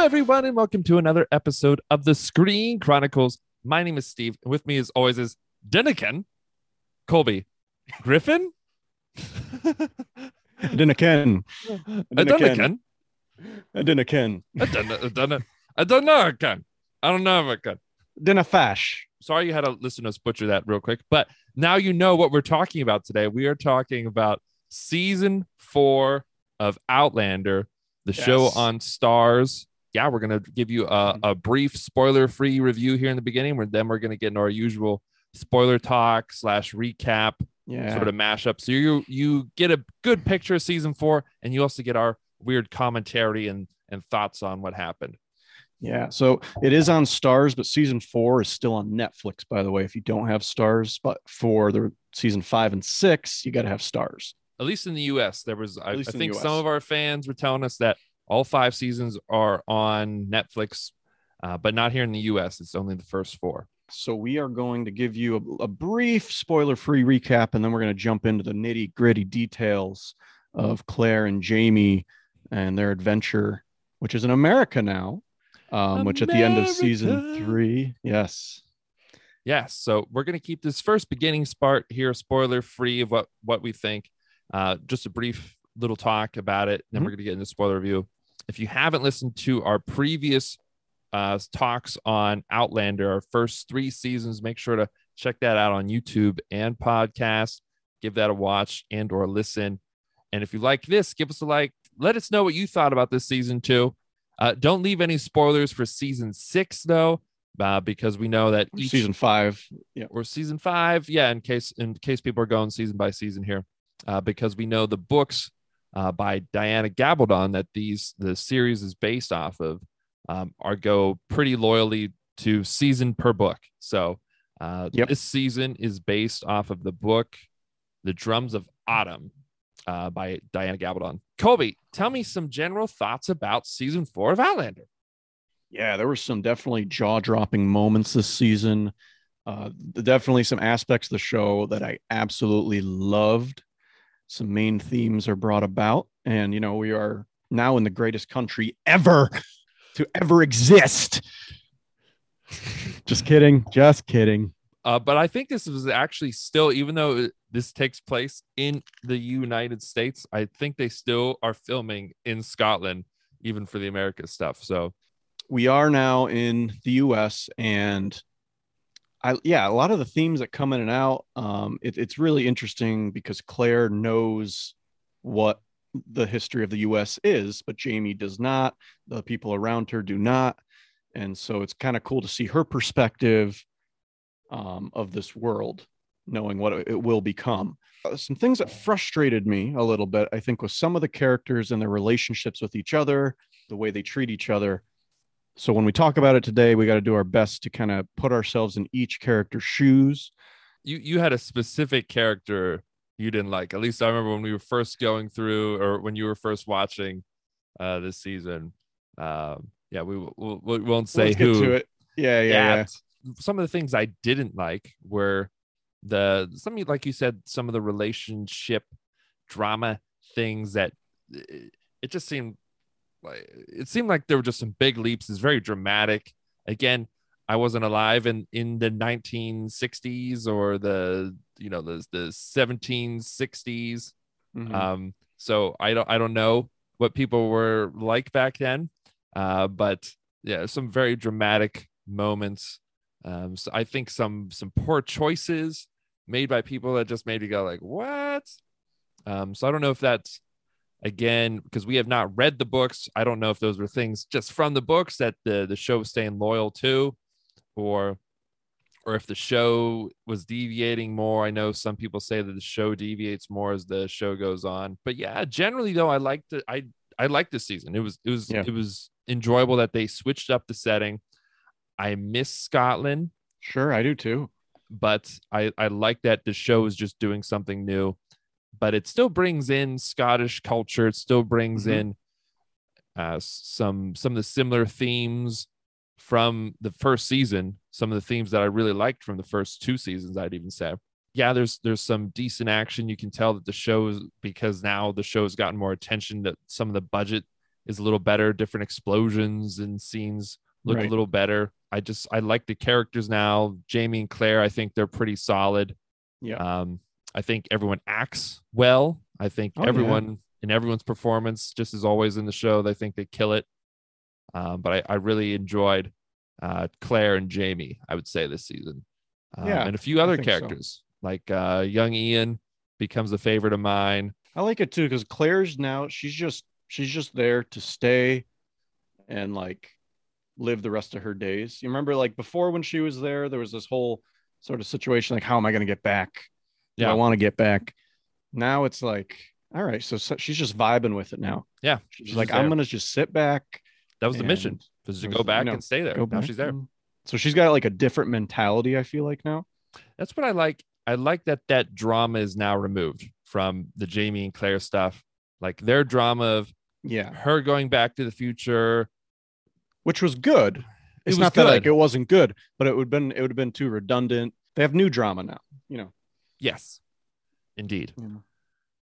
Hello, everyone, and welcome to another episode of the Screen Chronicles. My name is Steve, and with me, as always, is Deniken, Colby, Griffin, I didn't ken. I don't know, I didn't ken. I don't know, I don't know, I don't know, I don't know if I can. Didn't. Sorry you had to listen to us butcher that real quick, but now you know what we're talking about today. We are talking about season four of Outlander, the show on Starz. Yeah, we're gonna give you a, mm-hmm. a brief spoiler-free review here in the beginning. Where then we're gonna get into our usual spoiler talk slash recap Yeah. sort of mashup. So you you get a good picture of season four, and you also get our weird commentary and and thoughts on what happened. Yeah. So it is on Starz, but season four is still on Netflix, by the way. If you don't have Starz, but for the season five and six, you got to have Starz. At least in the U.S., there was. I, I think some of our fans were telling us that all five seasons are on Netflix, uh, but not here in the U.S. It's only the first four. So we are going to give you a, a brief spoiler-free recap, and then we're going to jump into the nitty-gritty details of Claire and Jamie and their adventure, which is in America now. Um, which at the end of season three, yes, Yes. So we're going to keep this first beginning part here spoiler free of what what we think. Uh, just a brief little talk about it. Then Mhm. we're going to get into spoiler review. If you haven't listened to our previous uh, talks on Outlander, our first three seasons, make sure to check that out on YouTube and podcast. Give that a watch and or listen. And if you like this, give us a like. Let us know what you thought about this season too. Uh, don't leave any spoilers for season six though, uh, because we know that each season five. Yeah. or season five. Yeah, in case in case people are going season by season here, uh, because we know the books uh, by Diana Gabaldon that these the series is based off of um, are go pretty loyally to season per book. So uh, Yep. this season is based off of the book "The Drums of Autumn" uh, by Diana Gabaldon. Colby, tell me some general thoughts about season four of Outlander. Yeah, there were some definitely jaw-dropping moments this season. Uh, definitely some aspects of the show that I absolutely loved. Some main themes are brought about, and you know we are now in the greatest country ever to ever exist. just kidding, just kidding. Uh, but I think this was actually still, even though this takes place in the United States, I think they still are filming in Scotland, even for the America stuff. So we are now in the US and I yeah, a lot of the themes that come in and out, um, it, it's really interesting because Claire knows what the history of the US is, but Jamie does not. The people around her do not. And so it's kind of cool to see her perspective um, of this world, knowing what it will become. Uh, some things that frustrated me a little bit, I think, was some of the characters and their relationships with each other, the way they treat each other. So when we talk about it today, we got to do our best to kind of put ourselves in each character's shoes. you you had a specific character you didn't like. At least I remember when we were first going through, or when you were first watching uh, this season. Um, yeah, we, we'll, we won't say Let's who. to it. Yeah, yeah, yeah. some of the things I didn't like were the some like you said some of the relationship drama things that it just seemed like it seemed like there were just some big leaps. It's very dramatic. Again, I wasn't alive in in the 1960s or the you know the the 1760s. Mhm. Um, so I don't I don't know what people were like back then. Uh, but yeah, some very dramatic moments. Um, so I think some some poor choices made by people that just made me go like, what? Um, so I don't know if that's again because we have not read the books. I don't know if those were things just from the books that the the show was staying loyal to, or or if the show was deviating more. I know some people say that the show deviates more as the show goes on. But yeah, generally though, I liked the I I liked this season. It was it was Yeah. it was enjoyable that they switched up the setting. I miss Scotland, Sure, I do too. but I I like that the show is just doing something new. But it still brings in Scottish culture. It still brings Mhm. in uh, some some of the similar themes from the first season. Some of the themes that I really liked from the first two seasons. I'd even say. Yeah, there's there's some decent action. You can tell that the show is because now the show's gotten more attention. That some of the budget is a little better. Different explosions and scenes look Right. a little better. I just I like the characters now. Jamie and Claire, I think they're pretty solid. Yeah. Um, I think everyone acts well. I think Oh, yeah. everyone in everyone's performance, just as always in the show, they think they kill it. Um, but I, I really enjoyed uh, Claire and Jamie. I would say this season, um, Yeah, and a few other think so. characters like uh, young Ian becomes a favorite of mine. I like it too because Claire's now she's just she's just there to stay and like live the rest of her days. You remember like before when she was there, there was this whole sort of situation like how am I going to get back? Yeah. I want to get back. Now it's like all right, so, so she's just vibing with it now. Yeah, She's she's like just I'm going to just sit back. That was the mission, was to go back you know, and stay there. Now back she's there. Mm-hmm. So she's got like a different mentality. I feel like now. That's what I like. I like that that drama is now removed from the Jamie and Claire stuff. Like their drama of Yeah, her going back to the future. which was good. It's was not that like it wasn't good, but it would been it would have been too redundant. They have new drama now. You know. Yes, indeed. Yeah.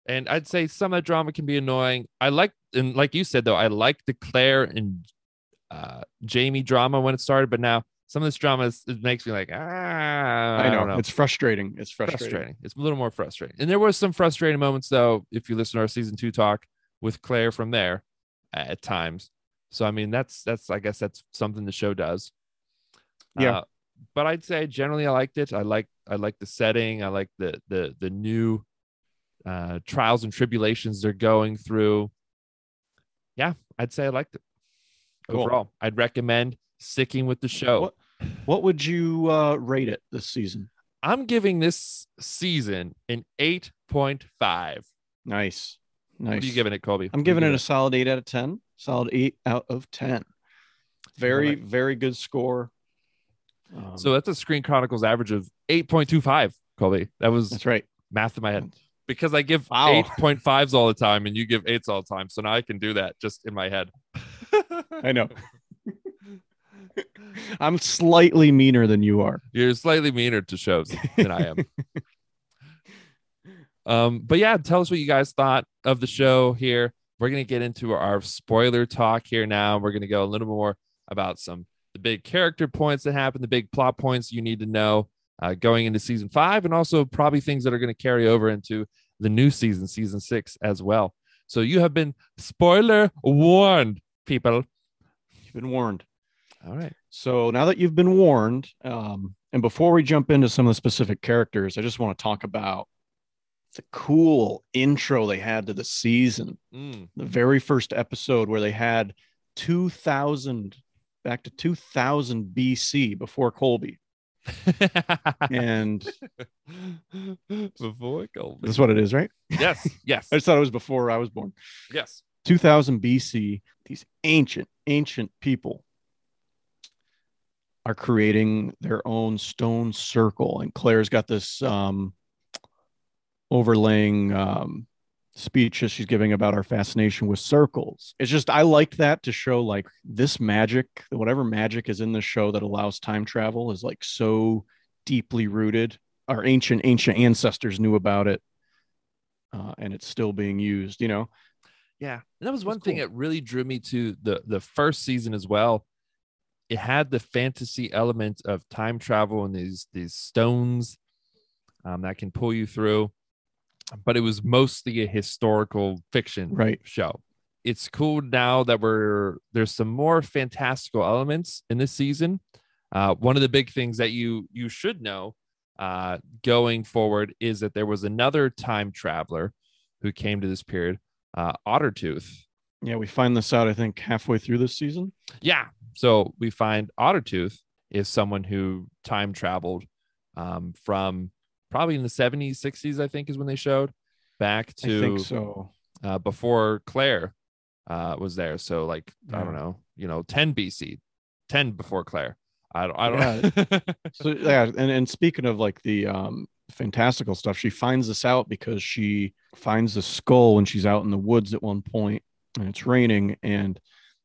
And I'd say some of that drama can be annoying. I like, and like you said though, I like the Claire and uh, Jamie drama when it started, but now some of this drama is, it makes me like, ah, I, I know, know. it's frustrating. It's frustrating. frustrating. It's a little more frustrating. And there was some frustrating moments though, if you listen to our season two talk with Claire from there at times. So I mean, that's that's I guess that's something the show does. Yeah. Uh, but I'd say generally I liked it. I like I like the setting. I like the the the new uh trials and tribulations they're going through. Yeah, I'd say I liked it. Cool. Overall, I'd recommend sticking with the show. What what would you uh, rate it this season? I'm giving this season an 8.5. Nice, nice. What are you giving it, Colby? I'm giving it a solid eight out of ten. Solid eight out of ten. Very, Alright. very good score. Um, So that's a Screen Chronicles average of 8.25, Colby. That was that's right. math in my head because I give Wow. 8.5s all the time and you give eights all the time. So now I can do that just in my head. I know. I'm slightly meaner than you are. You're slightly meaner to shows than I am. um, but yeah, tell us what you guys thought of the show here. We're gonna get into our spoiler talk here now. We're gonna go a little more about some the big character points that happen, the big plot points you need to know uh, going into season five, and also probably things that are going to carry over into the new season, season six as well. So you have been spoiler warned, people. You've been warned. All right. So now that you've been warned, um, and before we jump into some of the specific characters, I just want to talk about the cool intro they had to the season. Mm. The very first episode where they had 2000 back to 2000 BC before Colby. And Before Colby. that's what it is, right? Yes, yes, I just thought it was before I was born. yes. 2000 BC, these ancient, ancient people are creating their own stone circle. And Claire's got this um, overlaying um, speech that she's giving about our fascination with circles. It's just, I liked that to show like this magic, whatever magic is in this show that allows time travel is like so deeply rooted. Our ancient, ancient ancestors knew about it. Uh, and it's still being used, you know? Yeah, and that was one thing cool. that really drew me to the the first season as well. It had the fantasy element of time travel and these these stones um, that can pull you through, but it was mostly a historical fiction Right. show. It's cool now that we're there's some more fantastical elements in this season. Uh, one of the big things that you you should know uh, going forward is that there was another time traveler who came to this period, uh, Ottertooth. Yeah, we find this out, I think, halfway through this season. Yeah. So we find Ottertooth is someone who time traveled um, from probably in the 70s, 60s, I think is when they showed back I think to so. uh, before Claire uh, was there. So like, I don't know, you know, 10 BC, 10 before Claire. I don't, I don't know. So yeah, and, and speaking of like the um fantastical stuff, she finds this out because she finds the skull when she's out in the woods at one point and it's raining and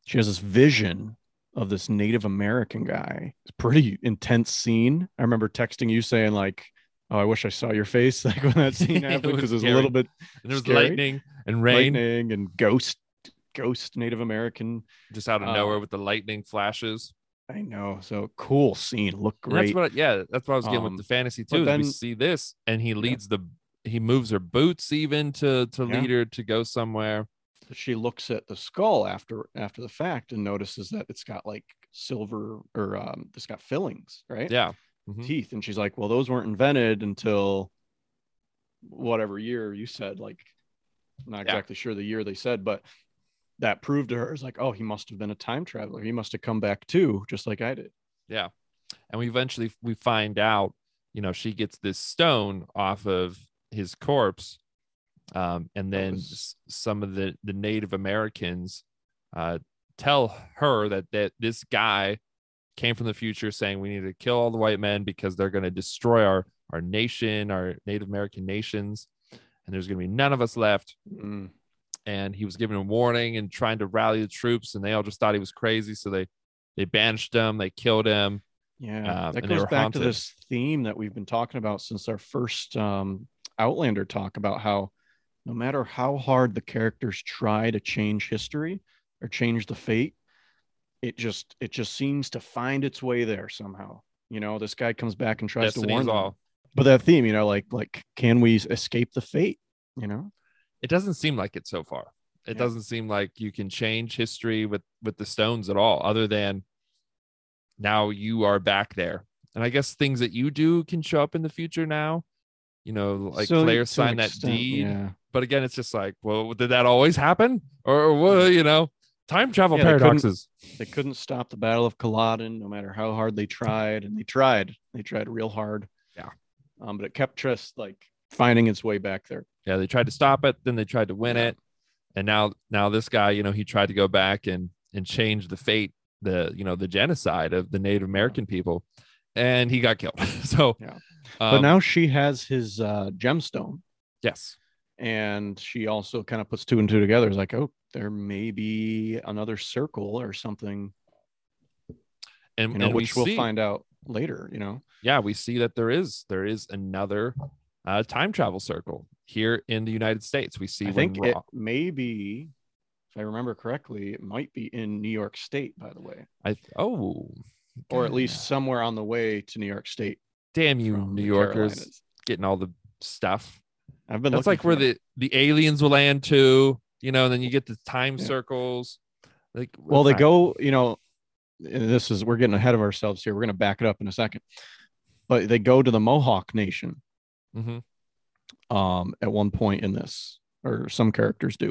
she has this vision of this Native American guy. It's a pretty intense scene. I remember texting you saying like, "Oh, I wish I saw your face like when that scene happened because it was a little bit and there was Scary. lightning and rain. lightning and ghost ghost Native American. just out of Uh, nowhere with the lightning flashes. I know. So cool scene. Look And That's great. what, yeah, that's what I was getting Um, with the fantasy too. is we see this, and he leads the, he moves her boots even to to Yeah. lead her to go somewhere. she looks at the skull after after the fact and notices that it's got like silver or um it's got fillings, right? Yeah, Mhm. Teeth. And she's like, Well, those weren't invented until whatever year you said, like I'm not Yeah. exactly sure the year they said, but that proved to her is like, oh, he must have been a time traveler. He must have come back too, just like I did. yeah. And we eventually we find out, you know, she gets this stone off of his corpse, um, and then was- some of the the Native Americans uh, tell her that that this guy came from the future, saying we need to kill all the white men because they're going to destroy our our nation, our Native American nations, and there's going to be none of us left. Mm. and he was giving a warning and trying to rally the troops and they all just thought he was crazy so they they banished him they killed him Yeah, Um, that goes back haunted. to this theme that we've been talking about since our first um, Outlander talk about how no matter how hard the characters try to change history or change the fate, it just it just seems to find its way there somehow. You know, this guy comes back and tries to warn is them. all But that theme, you know, like like can we escape the fate? You know, it doesn't seem like it so far it Yeah. doesn't seem like you can change history with with the stones at all other than now you are back there and i guess things that you do can show up in the future now you know like So, an signed that extent, deed Yeah. but again it's just like well did that always happen or what you know time travel Yeah, they couldn't- paradoxes They couldn't stop the Battle of Culloden, no matter how hard they tried, and they tried. They tried real hard. Yeah. Um, but it kept just like finding its way back there. yeah they tried to stop it then they tried to win it and now now this guy you know he tried to go back and and change the fate the you know the genocide of the native american people and he got killed so Yeah. um, but now she has his uh, gemstone, yes and she also kind of puts two and two together. It's like, oh, there may be another circle or something, and, you know, and we which we'll see, find out later. You know, yeah we see that there is there is another uh time travel circle here in the united states we see I think it may be, if I remember correctly, it might be in New York State, by the way, I oh or at least somewhere on the way to New York State. damn you new yorkers Carolinas. getting all the stuff I've been. that's like where them. the the aliens will land too you know and then you get the time Yeah. circles like well they go you know this is we're getting ahead of ourselves here. We're going to back it up in a second. But they go to the mohawk nation Mhm. um at one point in this or some characters do.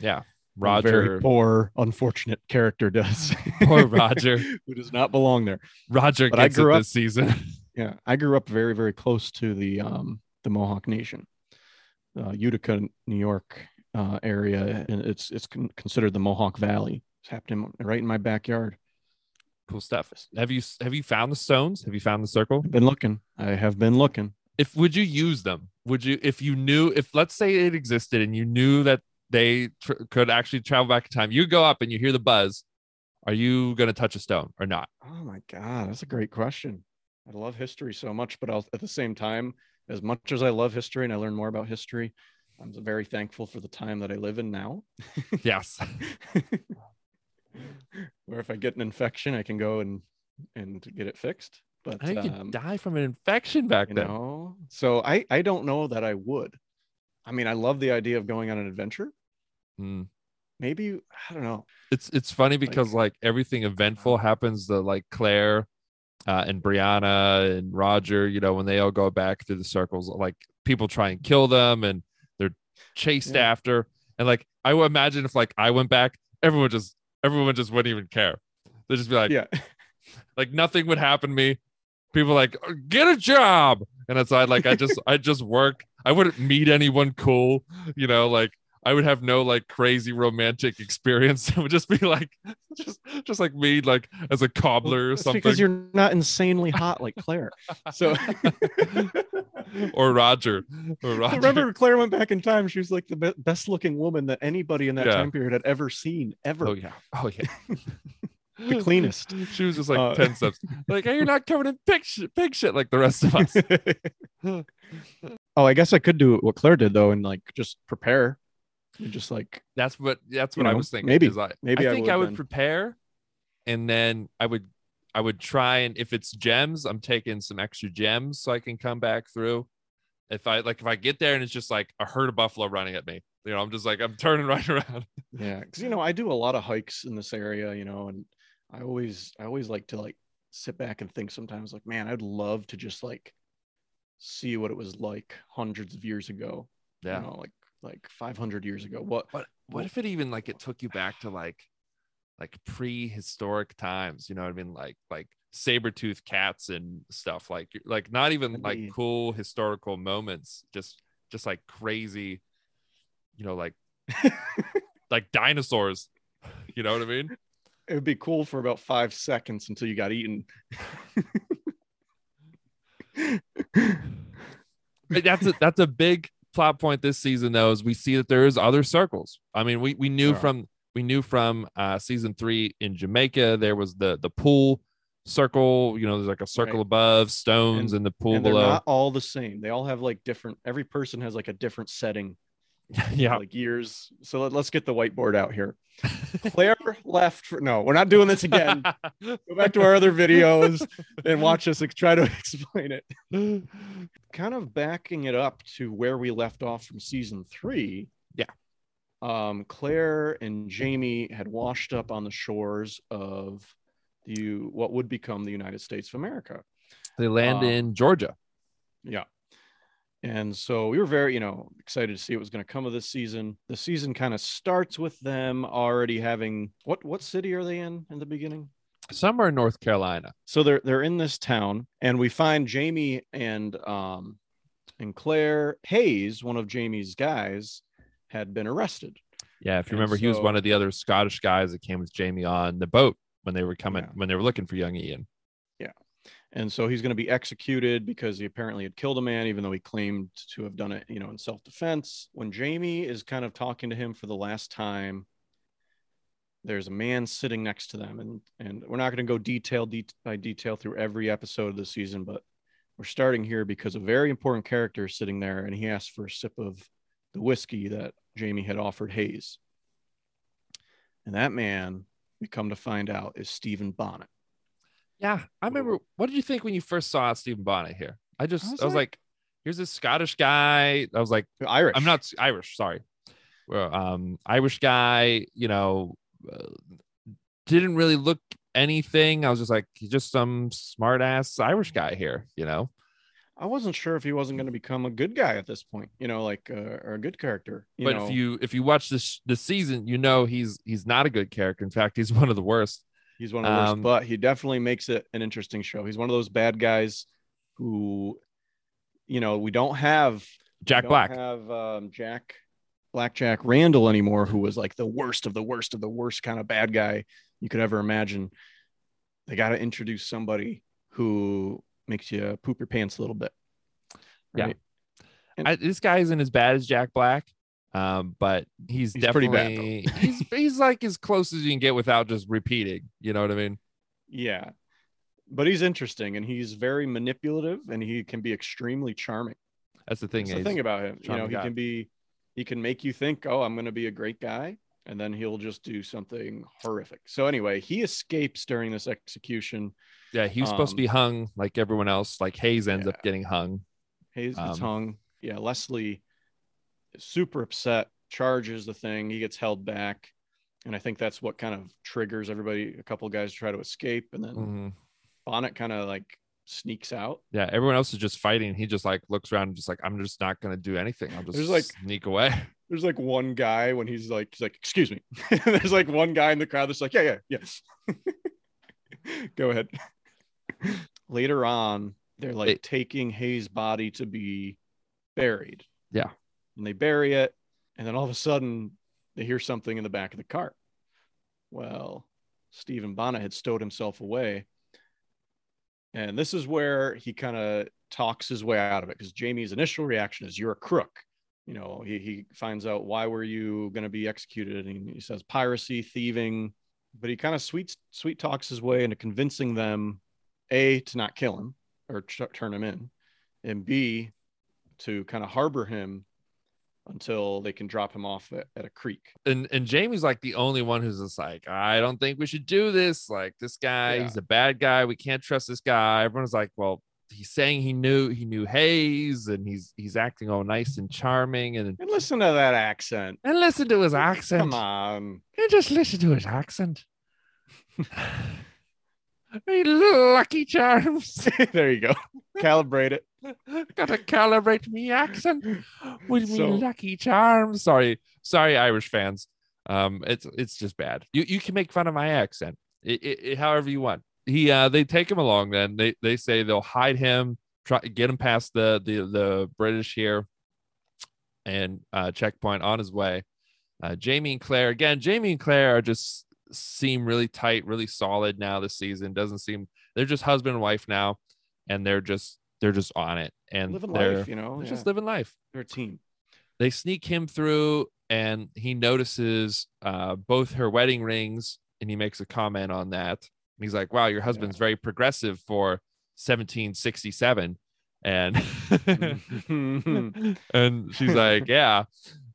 Yeah. A roger. very poor unfortunate character does. Poor Roger. who does not belong there. Roger But I gets it grew up- this season. Yeah i grew up very very close to the um the mohawk nation. Uh, utica new york uh area and it's it's con- considered the mohawk valley. It's happening right in my backyard. Cool stuff. Have you have you found the stones? Have you found the circle? I've been looking. I have been looking. If would you use them? Would you if you knew if let's say it existed and you knew that they tr- could actually travel back in time you go up and you hear the buzz are you going to touch a stone or not? Oh my God, that's a great question. I love history so much, but I'll, at the same time, as much as I love history and I learn more about history, I'm very thankful for the time that I live in now. yes Where if I get an infection, I can go and and get it fixed. But i um, die from an infection back then know, so I I don't know that I would. I mean, I love the idea of going on an adventure. Hmm. Maybe I don't know. it's it's funny because like, everything eventful happens to like claire uh, and brianna and roger you know when they all go back through the circles like people try and kill them and chased Yeah. after. And like i would imagine if like i went back everyone just everyone just wouldn't even care. They'd just be like Yeah, like nothing would happen to me. People like uh, get a job. And it's i like i just i just work. I wouldn't meet anyone cool you know like i would have no like crazy romantic experience it would just be like just just like me like as a cobbler or something because you're not insanely hot like Claire. So. or roger or roger I remember Claire went back in time. She was like the be- best looking woman that anybody in that Yeah. time period had ever seen, ever. oh yeah oh yeah The cleanest. she was just like Uh, 10 steps like hey, you're not covered in pig shit, pig shit like the rest of us oh, I guess I could do what Claire did though, and like just prepare. You're just like That's what that's what I was thinking. maybe- I, maybe I I think I would prepare, and then I would I would try and if it's gems, I'm taking some extra gems so I can come back through. If I like if I get there and it's just like a herd of buffalo running at me, you know, I'm just like I'm turning right around. yeah, because you know I do a lot of hikes in this area, you know, and I always I always like to like sit back and think sometimes like, man, I'd love to just like see what it was like hundreds of years ago. Yeah. You know, like like 500 years ago. What What what if it even like it took you back to like like prehistoric times, you know what I mean? Like like saber-toothed cats and stuff like like not even That'd like be- cool historical moments, just just like crazy, you know, like like dinosaurs. You know what I mean? it would be cool for about five seconds until you got eaten. That's a that's a big plot point this season though is we see that there is other circles i mean we we knew Yeah. from we knew from uh season three in jamaica there was the the pool circle you know there's like a circle Right. above stones And- in the pool and they're below not all the same. They all have like different. Every person has like a different setting. yeah like years. So let, us get the whiteboard out here. Claire left. For, no, we're not doing this again. Go back to our other videos and watch us try to explain it. Kind of backing it up to where we left off from season three. Yeah. Um, Claire and Jamie had washed up on the shores of the what would become the United States of America. they land Um, in georgia Yeah. And so we were very, you know, excited to see what was going to come of this season. The season kind of starts with them already having what what city are they in in the beginning? somewhere in north carolina So they're they're in this town and we find Jamie and um and Claire Hayes, one of Jamie's guys, had been arrested. yeah if you And remember he was one of the other scottish guys that came with jamie on the boat when they were coming Yeah. when they were looking for young ian And so he's going to be executed because he apparently had killed a man, even though he claimed to have done it, you know, in self-defense. When Jamie is kind of talking to him for the last time, there's a man sitting next to them, and and we're not going to go detail de- by detail through every episode of the season, but we're starting here because a very important character is sitting there, and he asks for a sip of the whiskey that Jamie had offered Hayes. And that man, we come to find out, is Stephen Bonnet. Yeah, I remember. What did you think when you first saw Stephen Bonnet here? I just, I I was was, like- like, here's this Scottish guy. I was like, Irish. I'm not Irish, sorry. Well, um, Irish guy, you know, uh, didn't really look anything. I was just like, he's just some smart ass Irish guy here, you know. I wasn't sure if he wasn't going to become a good guy at this point, you know, like uh, or a good character. You but know, if you if you watch this this season, you know he's he's not a good character. In fact, he's one of the worst. He's one of the worst, um, but he definitely makes it an interesting show. He's one of those bad guys who, you know, we don't have Jack we don't Black. have um, Jack Black Jack Randall anymore, who was like the worst of the worst of the worst kind of bad guy you could ever imagine. They got to introduce somebody who makes you poop your pants a little bit. Yeah. I, this guy isn't as bad as Jack Black, um, but he's, He's pretty definitely bad, he's he's like as close as you can get without just repeating. You know what I mean? Yeah. But he's interesting and he's very manipulative and he can be extremely charming. That's the thing. That's the thing about him. You know, he guy. can be he can make you think, "Oh, I'm going to be a great guy." And then he'll just do something horrific. So anyway, he escapes during this execution. yeah, he was supposed to be um, hung like everyone else. Like Hayes ends up getting hung. Hayes gets Um, hung. Yeah, Leslie super upset, charges the thing. He gets held back. And I think that's what kind of triggers everybody. A couple guys try to escape, and then Mhm. Bonnet kind of like sneaks out. Yeah, everyone else is just fighting. He just like looks around and just like, I'm just not gonna do anything. I'll just There's, like- sneak away. There's like one guy when he's like, he's like, excuse me. There's like one guy in the crowd that's like, yeah, yeah, yes. Go ahead. Later on, they're like It- taking Hayes' body to be buried. Yeah. And they bury it. And then all of a sudden, they hear something in the back of the cart. Well, Stephen Bonnet had stowed himself away. And this is where he kind of talks his way out of it because Jamie's initial reaction is, You're a crook you know he, he finds out why were you going to be executed and he says piracy thieving but he kind of sweet sweet talks his way into convincing them a to not kill him or ch- turn him in and b to kind of harbor him until they can drop him off at, at a creek. and and Jamie's like the only one who's just like, I don't think we should do this. Like this guy, Yeah. he's a bad guy. We can't trust this guy. Everyone's like, well, he's saying he knew he knew Hayes, and he's he's acting all nice and charming, and And listen to that accent. and listen to his accent. Come on. You just listen to his accent. Hey, lucky charms. there you go. Calibrate it. Gotta calibrate me accent with me So- lucky charms. Sorry, sorry, Irish fans. Um, it's it's just bad. You you can make fun of my accent, it, it, it- however you want. He uh, they take him along. Then they they say they'll hide him, try get him past the the the British here, and uh, checkpoint on his way. Uh, Jamie and Claire again. Jamie and Claire are just seem really tight, really solid now this season. Doesn't seem they're just husband and wife now, and they're just they're just on it and Living they're, life, you know. they're yeah. just living life. They're a team. They sneak him through, and he notices uh, both her wedding rings, and he makes a comment on that. And he's like, "Wow, your husband's very progressive for 1767." And and she's like, "Yeah,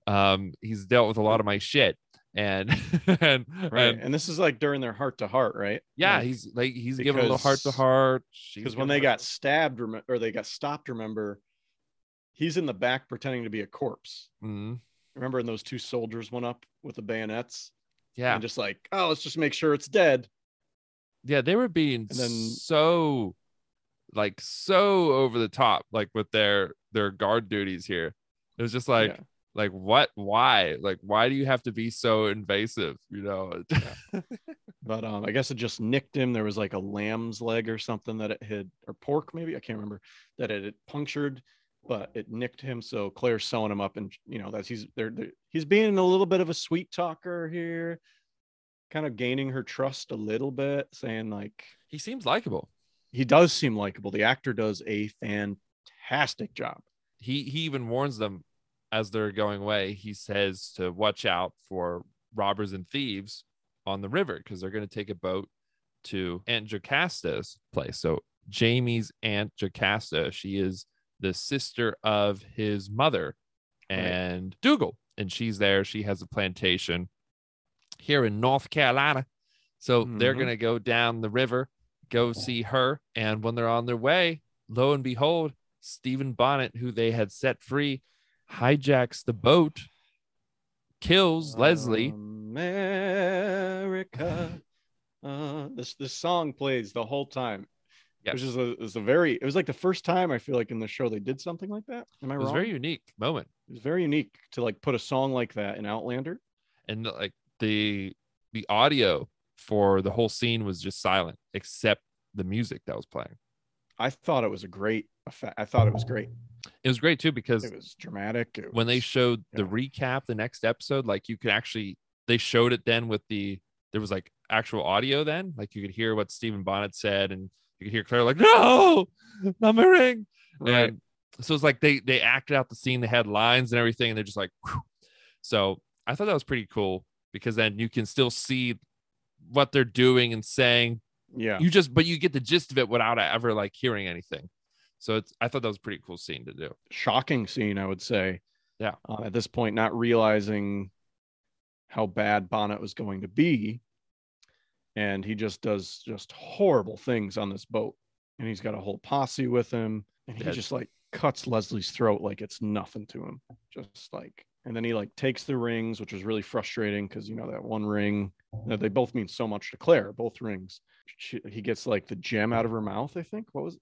um, he's dealt with a lot of my shit." And and, right. and And this is like during their heart to heart, right? yeah, Like, he's like he's giving a little heart to heart. because when they got stabbed or they got stopped, remember, he's in the back pretending to be a corpse. Mhm. Remember, and those two soldiers went up with the bayonets yeah, and just like, oh, let's just make sure it's dead. yeah, they were being And then- so like so over the top, like with their their guard duties here. It was just like Yeah. Like what why like why do you have to be so invasive you know But um, I guess it just nicked him. There was like a lamb's leg or something that it had, or pork maybe, I can't remember, that it had punctured, but it nicked him. So Claire's sewing him up, and you know that's he's there. He's being a little bit of a sweet talker here, kind of gaining her trust a little bit, saying like he seems likable he does seem likable. The actor does a fantastic job. he he even warns them as they're going away he says to watch out for robbers and thieves on the river because they're going to take a boat to aunt jocasta's place so jamie's aunt jocasta she is the sister of his mother Right. and dougal and she's there she has a plantation here in north carolina so they're Mhm. going to go down the river go see her and when they're on their way lo and behold Stephen Bonnet, who they had set free, hijacks the boat, kills Leslie. America. Uh, this this song plays the whole time. Which is a, is a very it was like the first time I feel like in the show they did something like that. Am I It wrong? was a very unique moment. it was very unique to like put a song like that in Outlander. And like the the audio for the whole scene was just silent, except the music that was playing. I thought it was a great effect. I thought it was great. It was great too because It was dramatic. It when they showed the recap the next episode like you could actually they showed it then with the there was like actual audio then like you could hear what stephen bonnet said and you could hear claire like no not my ring right. and so it's like they they acted out the scene they had lines and everything and they're just like whew. so i thought that was pretty cool because then you can still see what they're doing and saying yeah. you just but you get the gist of it without ever like hearing anything so it's i thought that was a pretty cool scene to do Shocking scene, I would say. Yeah. Uh, at this point, not realizing how bad Bonnet was going to be. And he just does just horrible things on this boat. And he's got a whole posse with him. And he Yeah. just like cuts Leslie's throat like it's nothing to him. Just like, and then he like takes the rings, which was really frustrating because, you know, that one ring, that they both mean so much to Claire, both rings. She, he gets like the gem out of her mouth, I think. What was it?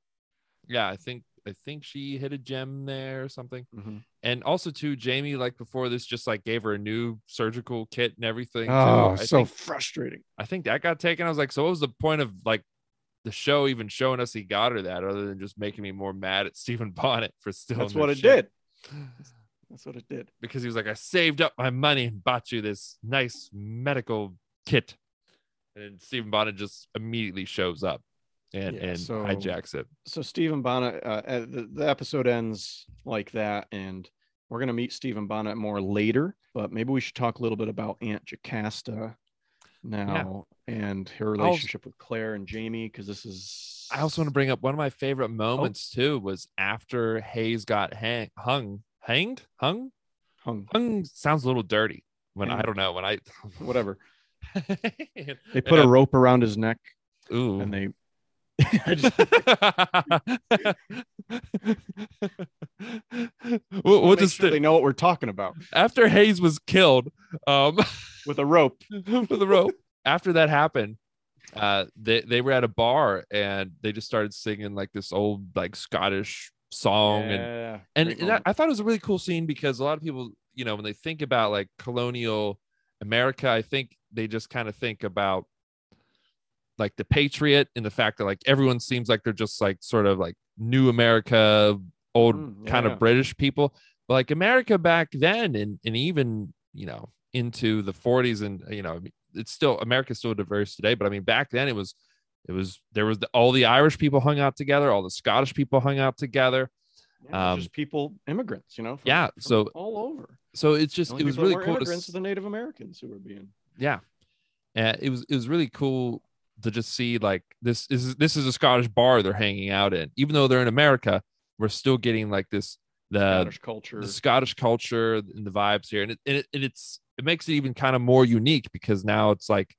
Yeah i think i think she hit a gem there or something Mm-hmm. and also too jamie like before this just like gave her a new surgical kit and everything. Oh, so think, frustrating. i think that got taken i was like so what was the point of like the show even showing us he got her that other than just making me more mad at stephen bonnet for still That's what it did. That's what it did. because he was like i saved up my money and bought you this nice medical kit and stephen bonnet just immediately shows up and Yeah, and so- hijacks it So Stephen Bonnet, uh, uh, the, the episode ends like that, and we're gonna meet Stephen Bonnet more later. But maybe we should talk a little bit about Aunt Jocasta now and her relationship with Claire and Jamie, because this is. I also want to bring up one of my favorite Oh. moments too was after Hayes got hang, hung, hanged, hung, hung, Hung sounds a little dirty. When I don't know when I whatever. they They put a rope around his neck ooh. and they. I just... we'll, we'll just sure they know what we're talking about after Hayes was killed, um, with a rope. with the rope. After that happened, uh, they they were at a bar and they just started singing like this old like Scottish song and Yeah, and, great and I. I thought it was a really cool scene because a lot of people, you know, when they think about like colonial America, I think they just kind of think about like the patriot and the fact that like everyone seems like they're just like sort of like new America, old Mm, kind yeah. of British people. But like America back then and and even, you know, into the 40s and you know, it's still America's still diverse today, but I mean back then it was it was there was the, all the Irish people hung out together, all the Scottish people hung out together. Yeah, um, just people, immigrants, you know. from- yeah, so- all over. So it's just it was really cool to immigrants s- the Native Americans who were being. yeah and it was it was really cool to just see like this is this is a scottish bar they're hanging out in. Even though they're in america we're still getting like this the Scottish culture. the scottish culture and the vibes here. And, it, and, it, and it's it makes it even kind of more unique because now it's like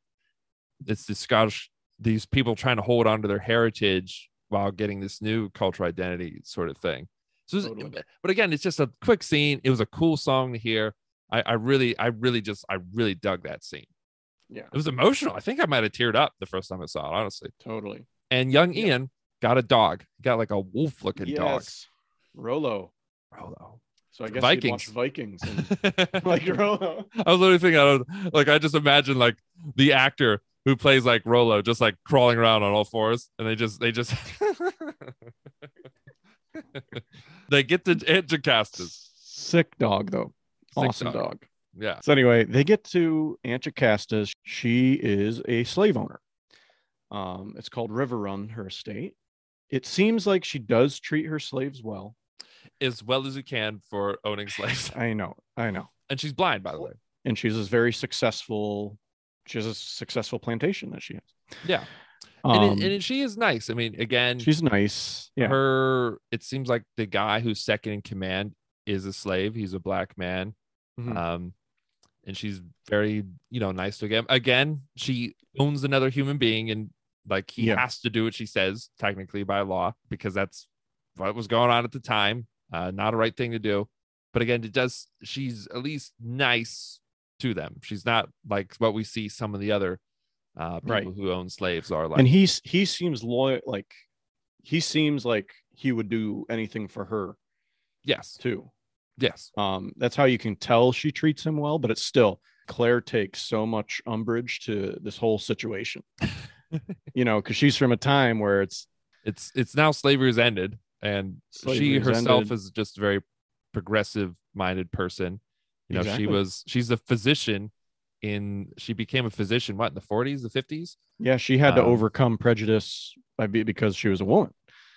it's the scottish these people trying to hold on to their heritage while getting this new cultural identity sort of thing. So Totally. but again it's just a quick scene. It was a cool song to hear. I, I really i really just i really dug that scene Yeah, it was emotional. I think I might have teared up the first time I saw it, honestly. totally. And young. Ian got a dog. He got like a wolf looking dog. Rollo. Rollo. So I guess Vikings. Vikings. Vikings and like Rollo. I was literally thinking, I was, like, I just imagine like the actor who plays like Rollo just like crawling around on all fours, and they just, they just, they get to Jocastas. Sick dog though. Sick awesome dog. dog. Yeah. So anyway, they get to Aunt Jocasta. She is a slave owner. Um, it's called River Run, her estate. It seems like she does treat her slaves well. As well as you can for owning slaves. I know, I know. And she's blind, by the way. And she's a very successful. She has a successful plantation that she has. Yeah. Um, and, it, and she is nice. I mean, again, she's nice. Yeah. her it seems like the guy who's second in command is a slave he's a black man Mhm. um and she's very you know nice to him again she owns another human being and like he Yeah. has to do what she says technically by law because that's what was going on at the time uh not a right thing to do but again it does she's at least nice to them she's not like what we see some of the other uh people Right. who own slaves are like and he's he seems loyal. Like he seems like he would do anything for her yes too. Yes Um, that's how you can tell she treats him well, but it's still Claire takes so much umbrage to this whole situation. you know, because she's from a time where it's it's it's now slavery has ended and she herself ended. is just a very progressive minded person you know she was she's a physician in she became a physician what in the 40s the 50s yeah, she had to Um, overcome prejudice by be, because she was a woman.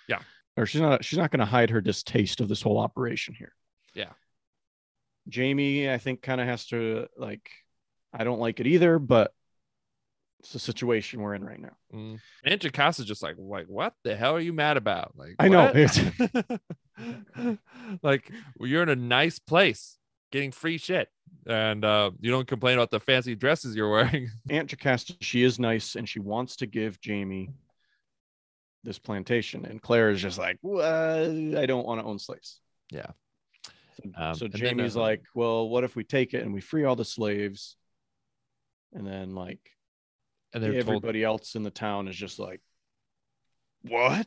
Yeah. Or she's not she's not gonna hide her distaste of this whole operation here. Yeah. Jamie, I think, kind of has to like I don't like it either, but it's the situation we're in right now. mm. and just like like what the hell are you mad about like I know, what? like well, you're in a nice place getting free shit and uh you don't complain about the fancy dresses you're wearing Aunt Jocasta, she is nice and she wants to give Jamie this plantation. And Claire is just like, well, I don't want to own slaves. Yeah. So, Um, so then, Jamie's uh, like, well, what if we take it and we free all the slaves? And then like and they're told everybody else in the town is just like, what?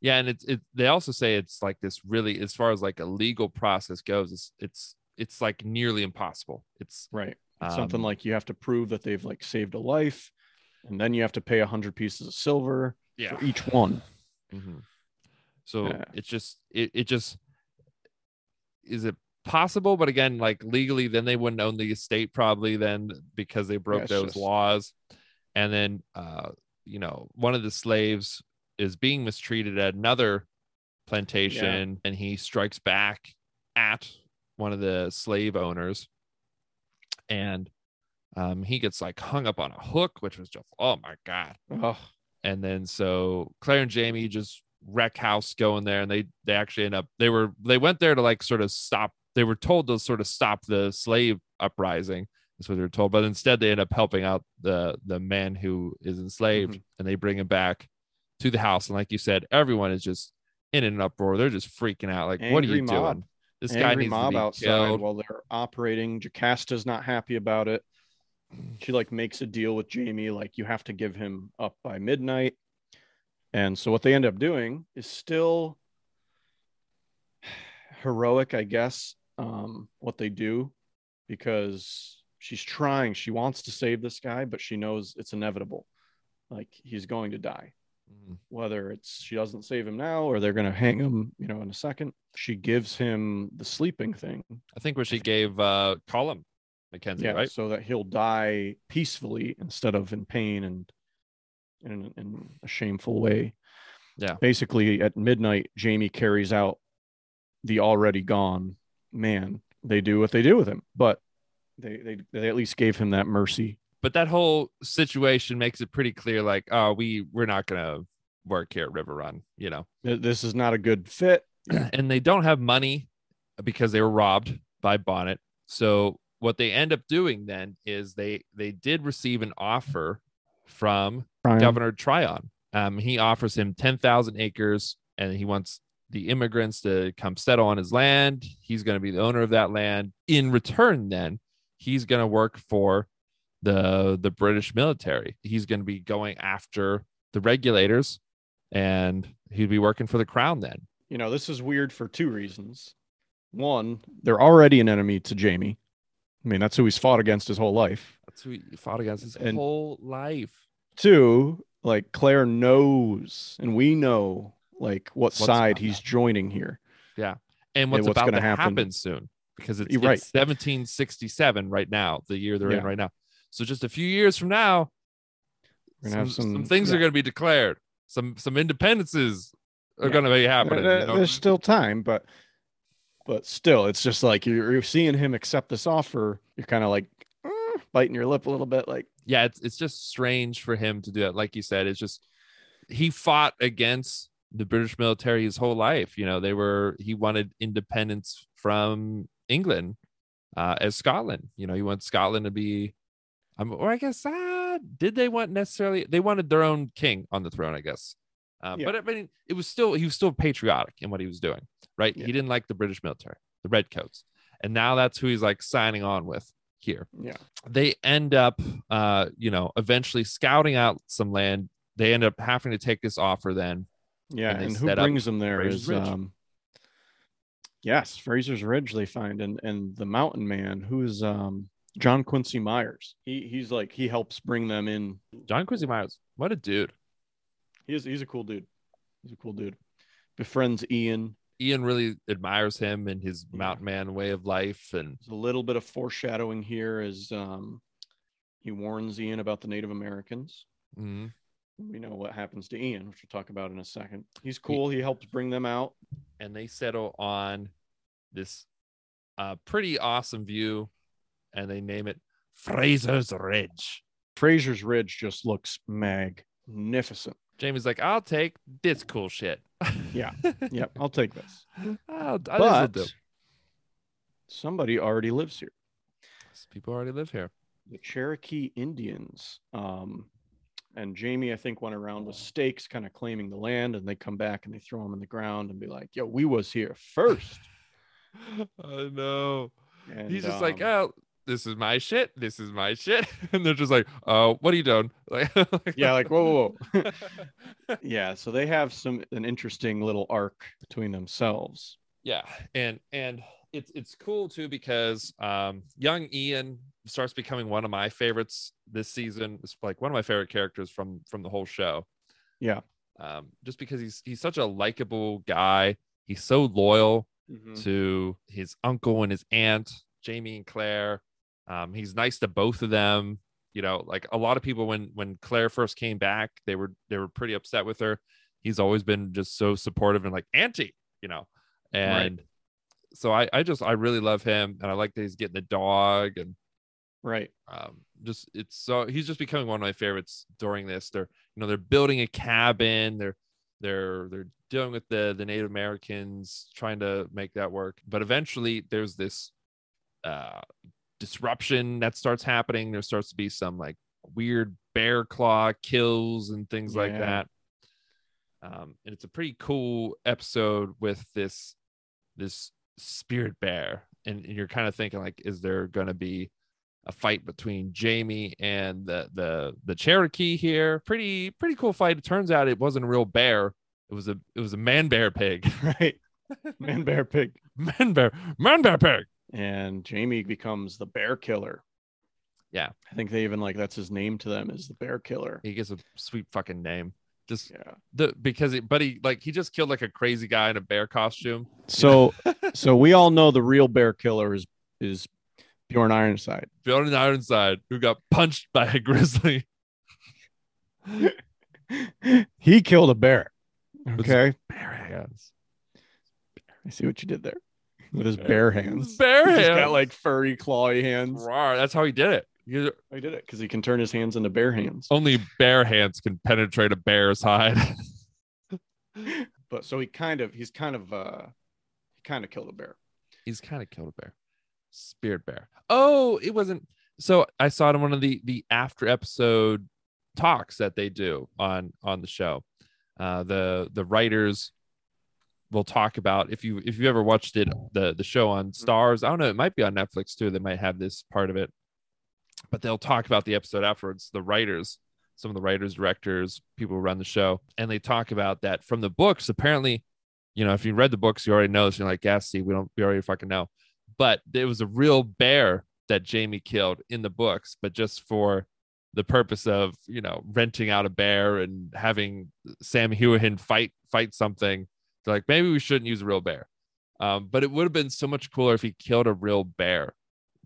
Yeah, and it's it. They also say it's like this really, as far as like a legal process goes, it's it's it's like nearly impossible. It's Right. It's something um, like you have to prove that they've like saved a life, and then you have to pay a hundred pieces of silver yeah. for each one. Mhm. So Yeah. it's just it it just is it possible? But again, like legally, then they wouldn't own the estate probably then because they broke it's those just- laws. And then uh, you know, one of the slaves is being mistreated at another plantation and he strikes back at one of the slave owners. And um, he gets like hung up on a hook, which was just oh my god. Oh, and then so Claire and Jamie just wreck house going there and they they actually end up they were they went there to like sort of stop they were told to sort of stop the slave uprising. That's what they were told, but instead they end up helping out the the man who is enslaved, Mhm. and they bring him back to the house. And like you said, everyone is just in an uproar. They're just freaking out. Like, what are you mob. doing? This guy needs mob to be outside killed. while they're operating. Jocasta's not happy about it. She like makes a deal with Jamie, like you have to give him up by midnight. And so what they end up doing is still heroic, I guess, um, what they do, because she's trying, she wants to save this guy, but she knows it's inevitable. Like he's going to die Mhm. whether it's she doesn't save him now or they're going to hang him, you know, in a second. She gives him the sleeping thing. I think what she gave uh Colum Mackenzie, yeah, right? so that he'll die peacefully instead of in pain and in, in a shameful way. Yeah. Basically, at midnight, Jamie carries out the already gone man. They do what they do with him, but they they, they at least gave him that mercy. But that whole situation makes it pretty clear, like, oh, we we're not gonna work here at River Run, you know. This is not a good fit. and they don't have money because they were robbed by Bonnet. So what they end up doing then is they they did receive an offer from Brian. Governor Tryon. Um, he offers him ten thousand acres, and he wants the immigrants to come settle on his land. He's going to be the owner of that land. In return, then he's going to work for the the British military. He's going to be going after the regulators, and he'd be working for the crown then. you know, this is weird for two reasons. One, they're already an enemy to Jamie. I mean, that's who he's fought against his whole life. That's who he fought against his And- whole life. Two, like Claire knows, and we know like what What's side he's joining here. Yeah, and what's, what's about gonna happen. happen. soon because it's, You're it's right. 1767 right now, the year they're in right now. So just a few years from now, We're some, some, some, things yeah. are going to be declared. Some some independences are Yeah. going to be happening. There- you know? There's still time, but but still, it's just like you're, you're seeing him accept this offer. You're kind of like biting your lip a little bit, like yeah, it's it's just strange for him to do that. Like you said, it's just he fought against the British military his whole life. You know, they were he wanted independence from England uh, as Scotland. You know, he wants Scotland to be, um, or I guess, uh, did they want necessarily? They wanted their own king on the throne, I guess. Uh, Yeah. But I mean, it was still he was still patriotic in what he was doing, right? Yeah. He didn't like the British military, the redcoats, and now that's who he's like signing on with here yeah, they end up uh you know eventually scouting out some land they end up having to take this offer then yeah. And And, who brings them there Fraser's is Ridge. um, yes, Fraser's Ridge. They find and and the Mountain Man, who is um John Quincy Myers. He he's like he helps bring them in. john quincy myers what a dude He's he's a cool dude. He's a cool dude. Befriends Ian. Ian really admires him and his mountain man way of life and There's a little bit of foreshadowing here as um, he warns Ian about the Native Americans. mhm. We know what happens to Ian, which we'll talk about in a second. He's cool. He helps bring them out. and they settle on this uh pretty awesome view and they name it fraser's ridge Fraser's Ridge just looks magnificent. jamie's like i'll take this cool shit Yeah. Yep, I'll take this. I'll, I But do. somebody already lives here. people already live here The Cherokee Indians. Um, and Jamie, I think, went around with stakes, kind of claiming the land, and they come back and they throw them in the ground and be like, "Yo, we was here first. i know And, he's just like, um, oh, this is my shit. This is my shit. And they're just like, oh, what are you doing? Like, yeah, like whoa, whoa, whoa. yeah. So they have some an interesting little arc between themselves. yeah. And and it's it's cool too because um young Ian starts becoming one of my favorites this season. It's like one of my favorite characters from from the whole show. Yeah. Um, just because he's he's such a likable guy. He's so loyal to his uncle and his aunt, Jamie and Claire. Um, he's nice to both of them. You know, like a lot of people when when Claire first came back, they were they were pretty upset with her. He's always been just so supportive and like auntie, you know. And so I I just I really love him and I like that he's getting the dog and Right. um just it's so he's just becoming one of my favorites during this they're you know they're building a cabin they're They're they're dealing with the the Native Americans, trying to make that work. But eventually, there's this uh, disruption that starts happening. There starts to be some like weird bear claw kills and things like that. Um, and it's a pretty cool episode with this this spirit bear, and, and you're kind of thinking like, is there going to be a fight between Jamie and the the the Cherokee here? Pretty pretty cool fight. It turns out it wasn't a real bear. It was a it was a man bear pig. right. Man, bear, pig. man bear man bear pig. And Jamie becomes the bear killer. Yeah. I think they even like that's his name to them is the bear killer. He gets a sweet fucking name. Just Yeah. the because it, but he like he just killed like a crazy guy in a bear costume. So so we all know the real bear killer is is Bjorn Ironside. Bjorn Ironside, who got punched by a grizzly. he killed a bear. Okay. Bear. I see what you did there with his bare hands. Bear He's hands. got like furry, clawy hands. Rawr, That's how he did it. He, I did it because he can turn his hands into bear hands. only bear hands can penetrate a bear's hide. But so he kind of, he's kind of, uh, he kind of killed a bear. He's kind of killed a bear. Spirit bear. Oh, it wasn't. So I saw it in one of the the after episode talks that they do on on the show. Uh, the the writers will talk about if you if you ever watched it the the show on mm-hmm. Starz. I don't know. It might be on Netflix too. They might have this part of it, but they'll talk about the episode afterwards. The writers, some of the writers, directors, people who run the show, and they talk about that from the books. Apparently, you know, if you read the books, you already know. So you're like, yeah, see, we don't, we already fucking know. But it was a real bear that Jamie killed in the books, but just for the purpose of, you know, renting out a bear and having Sam Heughan fight fight something. They're like, maybe we shouldn't use a real bear. Um, but it would have been so much cooler if he killed a real bear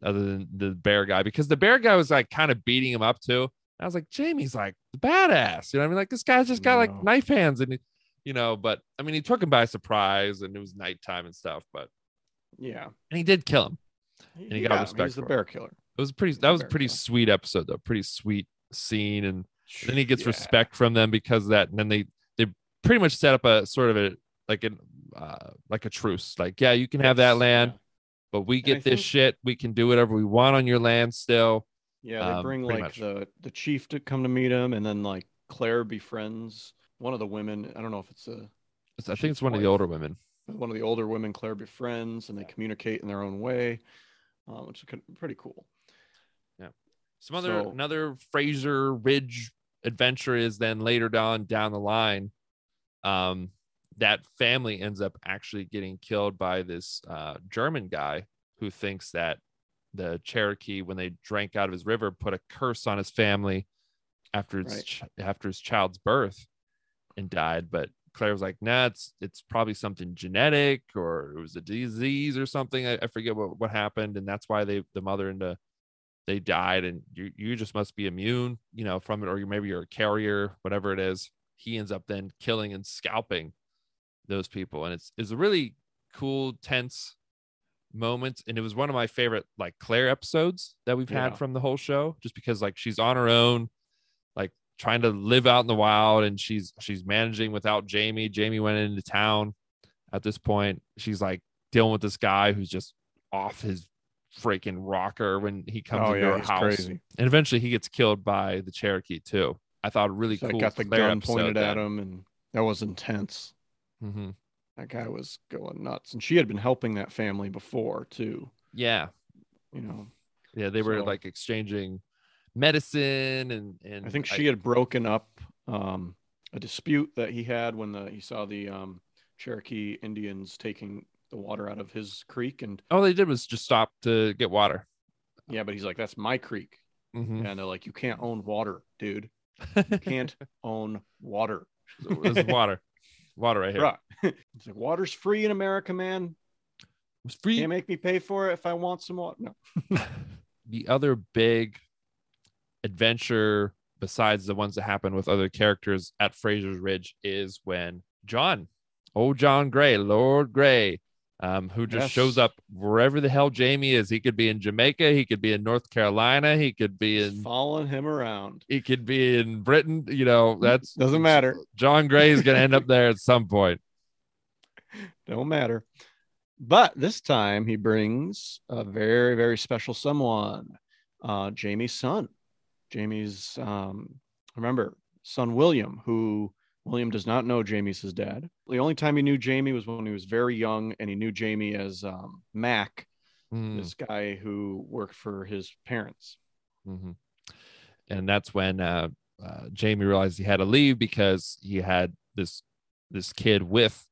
other than the bear guy, because the bear guy was like kind of beating him up too. I was like, Jamie's like the badass. You know I mean? Like this guy's just got like knife hands and you know, but I mean he took him by surprise and it was nighttime and stuff, but Yeah. and he did kill him. And he got respect He's the bear killer. It was pretty He's that was a pretty killer. sweet episode though, pretty sweet scene and then he gets Yeah. respect from them because of that and then they they pretty much set up a sort of a like an uh like a truce like yeah you can have that land yeah. but we get this think- shit we can do whatever we want on your land still Yeah, they Um, bring like much. the the chief to come to meet him, and then like Claire befriends one of the women. I don't know if it's a It's- i think it's one of the older women one of the older women. Claire befriends, and they communicate in their own way, uh, which is pretty cool. Yeah. Some other So- another fraser ridge adventure is then later down down the line um that family ends up actually getting killed by this uh german guy who thinks that the cherokee when they drank out of his river put a curse on his family after his Right. ch- after his child's birth and died. But claire was like nah it's it's probably something genetic or it was a disease or something. I, I forget what, what happened. And that's why they the mother and the they died. And you you just must be immune you know from it or you maybe you're a carrier whatever it is. He ends up then killing and scalping those people. And it's it's a really cool tense moment. And it was one of my favorite like claire episodes that we've Yeah. had from the whole show just because like she's on her own like trying to live out in the wild. And she's she's managing without jamie. Jamie went into town at this point. She's like dealing with this guy who's just off his freaking rocker when he comes oh into yeah, her house. crazy. and eventually he gets killed by the cherokee too. I thought really So I cool got the gun episode pointed at him, and that was intense. Mhm. That guy was going nuts, and she had been helping that family before too. yeah You know, yeah they were So- like exchanging medicine and and I think she had broken up um, a dispute that he had when the he saw the um, Cherokee Indians taking the water out of his creek, and all they did was just stop to get water yeah, but he's like, "That's my creek," Mhm. and they're like, "You can't own water, dude. You can't own water." There's water water right here Right. He's like, "Water's free in America, man. it's free Can't make me pay for it if I want some water." No. the other big adventure besides the ones that happen with other characters at Fraser's Ridge is when John, old John Gray, Lord Gray, um, who just Yes. shows up wherever the hell Jamie is. He could be in Jamaica, he could be in North Carolina, he could be in following him around. he could be in Britain. You know, that's Doesn't matter. John Gray is going to end up there at some point. Don't matter. But this time he brings a very, very special someone, uh, Jamie's son. Jamie's, um, remember, son William, who William does not know Jamie's his dad. The only time he knew Jamie was when he was very young, and he knew Jamie as um, Mac, Mm, this guy who worked for his parents. mhm. And that's when uh, uh, Jamie realized he had to leave because he had this this kid with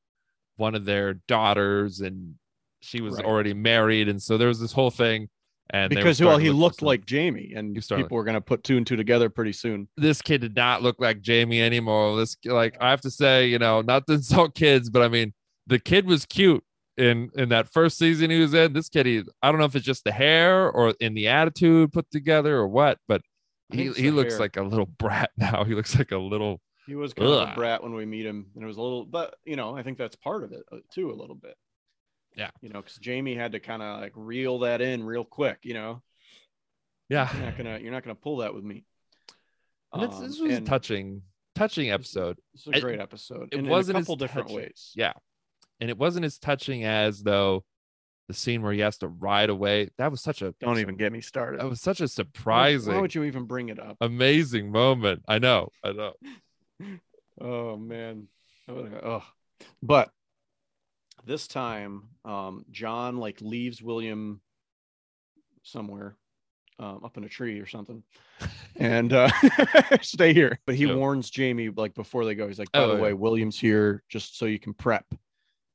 one of their daughters, and she was Right. already married, and so there was this whole thing. And Because well, he looked like Jamie, and people were going to put two and two together pretty soon. this kid did not look like Jamie anymore. This like I have to say, you know, not to insult kids, but I mean the kid was cute in in that first season he was in. This kid, he I don't know if it's just the hair or in the attitude put together or what, but he he looks hair. like a little brat now. He looks like a little He was kind of a Ugh. brat when we meet him, and it was a little, but you know, I think that's part of it uh, too, a little bit. Yeah. You know, because Jamie had to kind of like reel that in real quick. You know, yeah. you're not gonna, you're not gonna pull that with me. Um, this was a touching touching episode. This is a I- great episode. it in, wasn't in a couple different touching. ways. Yeah. And it wasn't as touching as though the scene where he has to ride away. That was such a Don't even get me started. that was such a surprising Why would you even bring it up? amazing moment. I know, I know. Oh man. Oh. But this time, um, John like leaves William somewhere, um, up in a tree or something, and uh, stay here. But he Yeah. warns Jamie like before they go. He's like, by Oh, the yeah. way, William's here just so you can prep.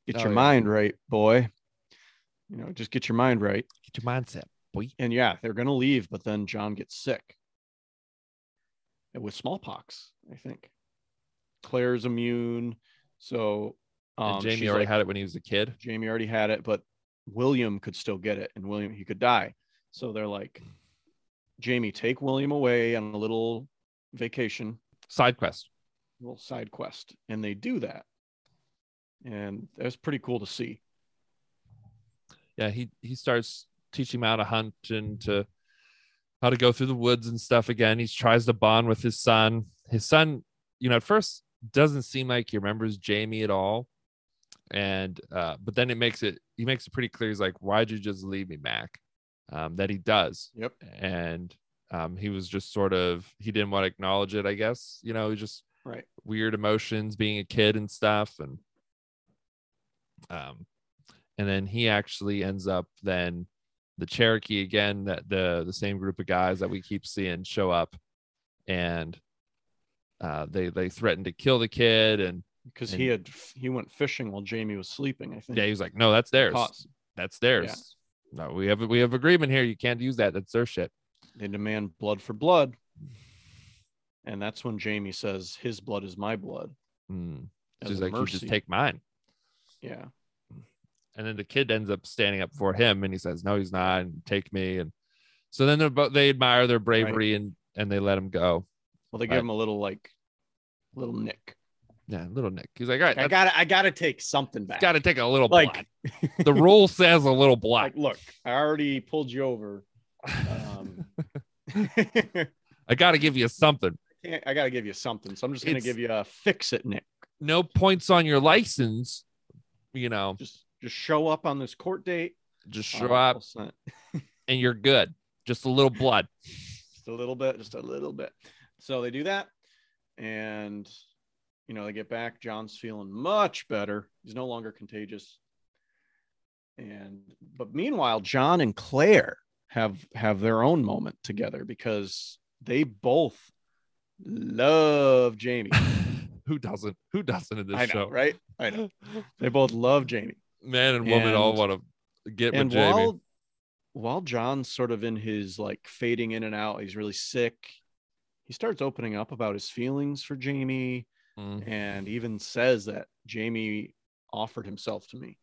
Get Oh, your yeah. mind right, boy. You know, just get your mind right. Get your mindset, boy. And yeah, they're gonna leave, but then John gets sick with smallpox, I think. Claire's immune, so um, and Jamie already like- had it when he was a kid. Jamie already had it, but William could still get it, and William he could die. So they're like, Jamie, take William away on a little vacation, Side quest. little side quest, and they do that, and that's pretty cool to see. Yeah, he he starts teaching him how to hunt and to how to go through the woods and stuff again. He tries to bond with his son. His son, you know, at first doesn't seem like he remembers Jamie at all. And uh, but then it makes it he makes it pretty clear. He's like, Why'd you just leave me, Mac? Um, that he does. Yep. And um, he was just sort of he didn't want to acknowledge it, I guess. You know, he just Right. weird emotions being a kid and stuff and um and then he actually ends up then the cherokee again that the the same group of guys that we keep seeing show up and uh they they threaten to kill the kid and Because he had he went fishing while Jamie was sleeping. I think. yeah he was like no that's theirs that's theirs no we have we have agreement here you can't use that that's their shit They demand blood for blood. And that's when Jamie says, His blood is my blood. mm. she's like you just take mine Yeah. and then the kid ends up standing up for him and he says no he's not and take me and so then they're they admire their bravery and and they let him go Well, they Right. give him a little like little nick. Yeah little nick he's like all right I gotta I gotta take something back. got to take a little like blood. the rule says a little black like look, I already pulled you over. Um I i got to give you something can't I gotta give you something. So I'm just gonna It's- give you a fix it nick. no points on your license you know Just just show up on this court date. just show up we'll send- and you're good just a little blood just a little bit, just a little bit. So they do that, and you know they get back. John's feeling much better. He's no longer contagious. And but meanwhile, John and Claire have have their own moment together because they both love Jamie. who doesn't who doesn't in this know, show right? I know. They both love Jamie. man and woman all want to get with and jamie while while John's sort of in his like fading in and out, he's really sick. He starts opening up about his feelings for Jamie Mm. and even says that Jamie offered himself to me.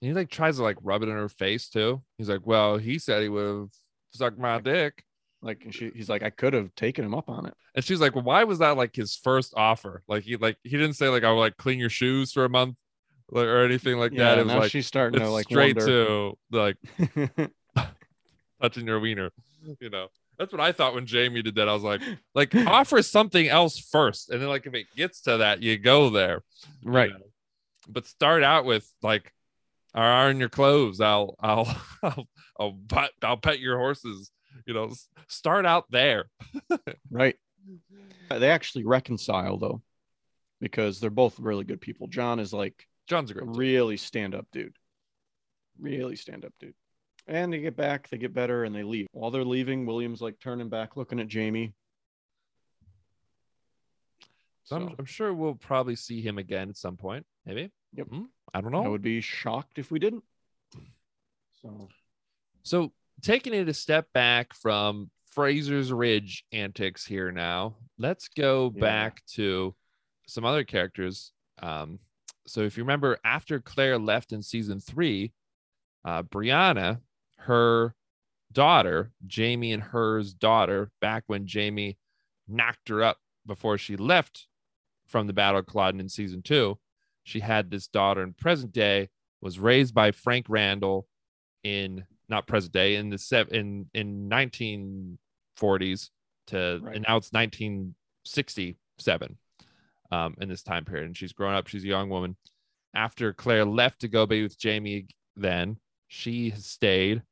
And he like tries to like rub it in her face too he's like well he said he would have sucked my dick Like and she, he's like, I could have taken him up on it. And she's like, well, why was that like his first offer? Like he like he didn't say like I would like clean your shoes for a month like, or anything like yeah, that. It was now like she's starting to like straight wonder. to like touching your wiener. You know, that's what I thought when Jamie did that. I was like, like offer something else first, and then like if it gets to that, you go there. you right. know. But start out with like, I'll iron your clothes. I'll I'll I'll I'll pet I'll pet your horses. You know, start out there. Right. Uh, they actually reconcile though, because they're both really good people. John is like John's a a great. really stand up dude. Really stand up dude. And they get back, they get better, and they leave. While they're leaving, William's like turning back, looking at Jamie. So I'm, I'm sure we'll probably see him again at some point. Maybe. Yep. Hmm? I don't know. I would be shocked if we didn't. So So taking it a step back from Fraser's Ridge antics here now, let's go Yeah. back to some other characters. Um, so if you remember, after Claire left in season three, uh, Brianna, her daughter, Jamie and her's daughter, back when Jamie knocked her up before she left from the Battle of Culloden in season two, she had this daughter in present day, was raised by Frank Randall in not present day in the sev- in in 1940s to Right. and now it's 1967 um in this time period and she's grown up she's a young woman after claire left to go be with jamie then she has stayed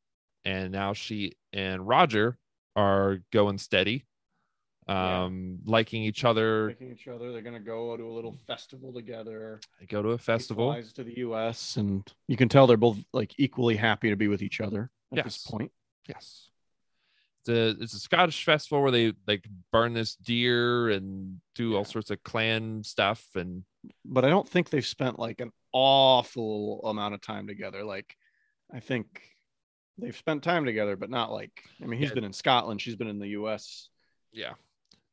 and now she and roger are going steady Yeah. um liking each other picking each other, they're gonna go to a little festival together. they go to a festival to the U.S. and you can tell they're both like equally happy to be with each other at this point. Yes. It's a it's a Scottish festival where they like burn this deer and do all sorts of clan stuff and But I don't think they've spent like an awful amount of time together. Like, I think they've spent time together, but not like. I mean, he's Yeah. been in Scotland, she's been in the U.S. yeah.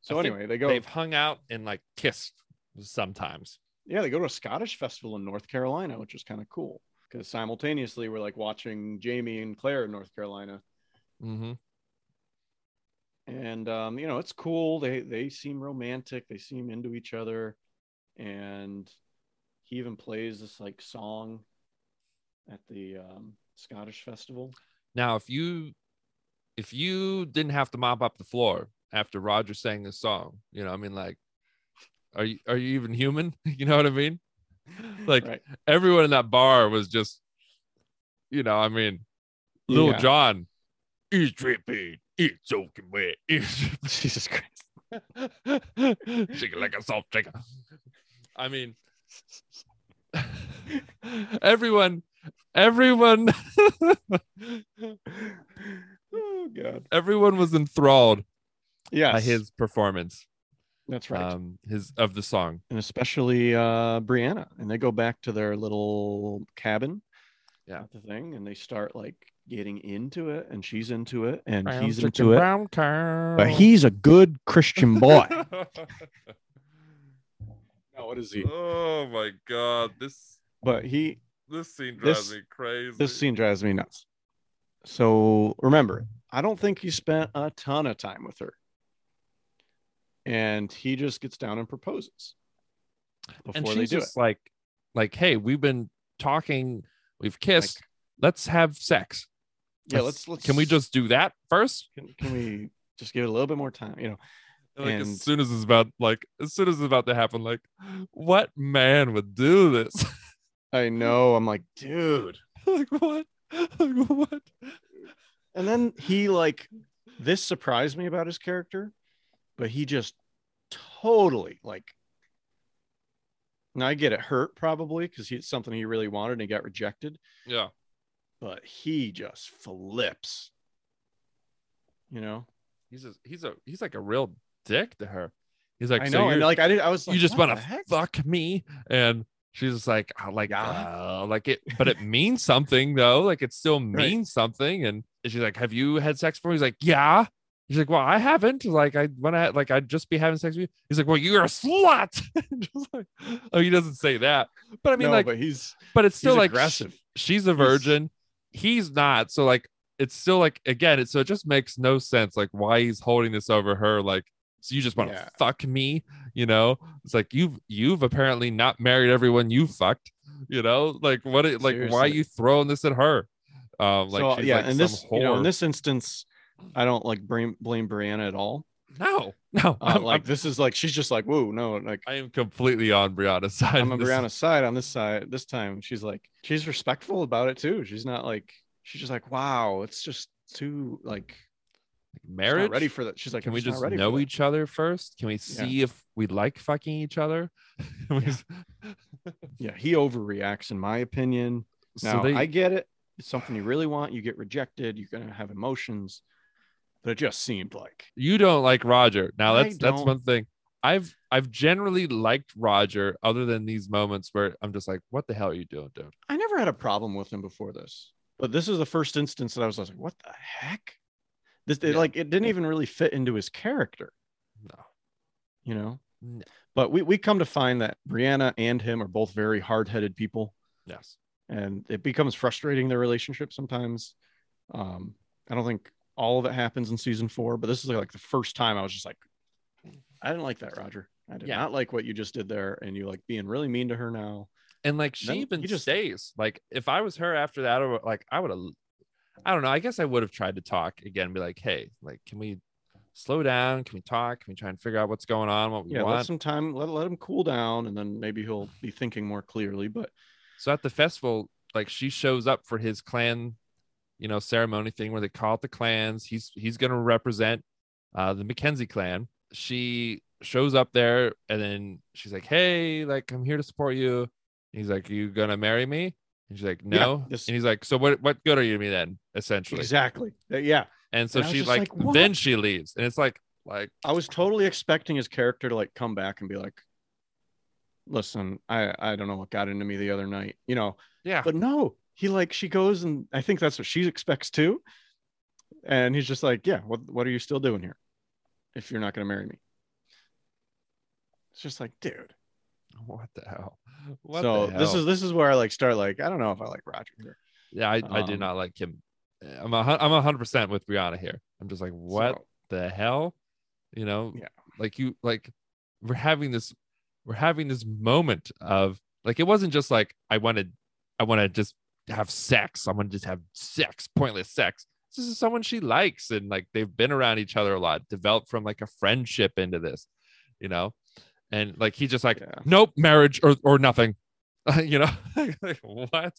So I anyway, they go. They've hung out and like kissed sometimes. Yeah, they go to a Scottish festival in North Carolina, which is kind of cool because simultaneously we're like watching Jamie and Claire in North Carolina, Mm-hmm. and um, you know it's cool. They they seem romantic. They seem into each other, and he even plays this like song at the um, Scottish festival. Now, if you if you didn't have to mop up the floor after Roger sang this song, you know, I mean, like, are you are you even human? you know what I mean? Like right. everyone in that bar was just, you know, I mean, Little Yeah. John, he's dripping, it's soaking wet, it's Jesus Christ. shaking like a salt shaker. I mean, everyone, everyone, oh God. everyone was enthralled Yes, by his performance, that's right. um, his of the song. and especially uh Brianna. And they go back to their little cabin. Yeah. The thing, and they start like getting into it, and she's into it, and Brown he's into it. But he's a good Christian boy. no, what is he? oh my god, this But he this scene drives This- me crazy. this scene drives me nuts. So remember, I don't think he spent a ton of time with her. And he just gets down and proposes before and they she's do it. just like, like, hey, we've been talking, we've kissed, let's have sex. Yeah, let's let's Can we just do that first? can, can we just give it a little bit more time? You know, Like And- as soon as it's about, like, as soon as it's about to happen, like, what man would do this? I know. I'm like, dude. like what? Like what? And then he like this surprised me about his character, but he just totally like now I get it hurt probably because it's something he really wanted and he got rejected, Yeah. but he just flips. You know, He's a, he's a he's like a real dick to her. He's like, I know, you're, and like I did, I was like, you just want to fuck me and she's just like "Oh, like Yeah. uh, like it but it means something though like it still Right. means something and she's like have you had sex before? He's like yeah. He's like well i haven't. Like i when i like i'd just be having sex with you. He's like well you're a slut. Like oh he doesn't say that. But i mean no, like but, he's, but it's still he's like sh- aggressive. she's a virgin. He's not. So like it's still like again it so it just makes no sense like why he's holding this over her like so you just want to Yeah. fuck me you know it's like you've you've apparently not married everyone you fucked You know, like what? It, like why are you throwing this at her? Um, like so she's yeah, like in some this you know in this instance, I don't like blame blame Brianna at all. no, no, Uh, like I'm- this is like she's just like whoa no like I am completely on Brianna's side. I'm on. Brianna's side on this side this time. She's like she's respectful about it too. She's not like she's just like wow it's just too like marriage. ready for that. She's like Can we just know each other first? Can we see if we like fucking each other? Yeah. Yeah, he overreacts in my opinion. so Now they, I get it. It's something you really want. You get rejected. You're gonna have emotions, but it just seemed like you don't like Roger. Now that's that's one thing. I've I've generally liked Roger, other than these moments where I'm just like, what the hell are you doing, dude? I never had a problem with him before this, but this is the first instance that I was like, what the heck? This Yeah. like it didn't even really fit into his character, No. you know. No. But we we come to find that Brianna and him are both very hard-headed people, Yes. and it becomes frustrating their relationship sometimes. Um, I don't think all of it happens in season four, but this is like the first time I was just like, I didn't like that, Roger. I did Yeah. not like what you just did there, and you like being really mean to her now. And like she Then even just- stays. Like if I was her after that, or like I would have I don't know. I guess I would have tried to talk again, be like, hey, like, can we slow down? Can we talk? Can we try and figure out what's going on? What we Yeah, let want? some time, let let him cool down, and then maybe he'll be thinking more clearly. But So at the festival, like she shows up for his clan, you know, ceremony thing where they call it the clans. He's he's gonna represent uh the Mackenzie clan. She shows up there and then she's like, Hey, like I'm here to support you. He's like, You gonna marry me? And she's like, No. this- and he's like, So what what good are you to me then? Essentially. exactly, Uh, yeah, And so And I was she like, like, then she leaves. And it's like like I was totally expecting his character to like come back and be like, "Listen, I I don't know what got into me the other night," you know. yeah. But no, he like she goes and I think that's what she expects too. And he's just like, "Yeah, what what are you still doing here? If you're not going to marry me." It's just like, dude. what the hell? What so the this is this is where I like start like I don't know if I like Roger here. yeah, I, I do um, not like him. I'm a, I'm hundred percent with Brianna here. I'm just like, what So, the hell you know Yeah. like you like we're having this we're having this moment of like it wasn't just like i wanted i want to just have sex i want to just have sex pointless sex this is someone she likes and like they've been around each other a lot developed from like a friendship into this you know and like he just like Yeah. nope marriage or or nothing you know like what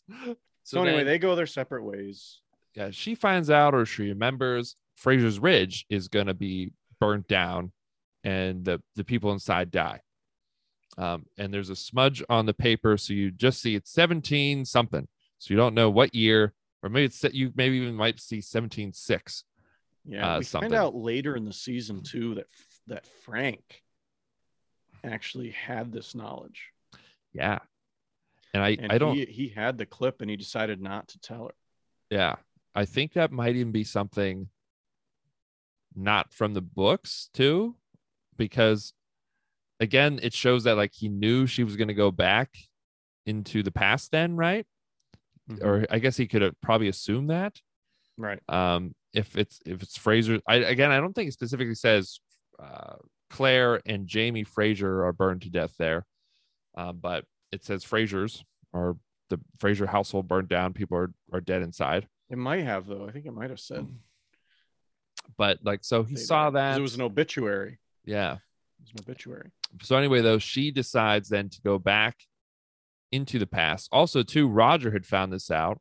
so anyway, then- they go their separate ways. yeah, she finds out or she remembers Fraser's Ridge is going to be burnt down and the, the people inside die. Um, and there's a smudge on the paper. So you just see it's 17 something. So you don't know what year, or maybe it's you maybe even might see 17.6. Yeah, uh, we something. find out later in the season too that that Frank actually had this knowledge. Yeah. And I, And I don't, he, he had the clip and he decided not to tell her. yeah, I think that might even be something not from the books too, because again, it shows that like he knew she was going to go back into the past then, right? Or I guess he could have probably assumed that. right. Um, if it's if it's Fraser, I again, I don't think it specifically says uh, Claire and Jamie Fraser are burned to death there, um, but it says Fraser's or the Fraser household burned down. People are are dead inside. It might have though. I think it might have said But like, so he saw that. It was an obituary. yeah. It was an obituary. So anyway, though, she decides then to go back into the past. Also, too, Roger had found this out.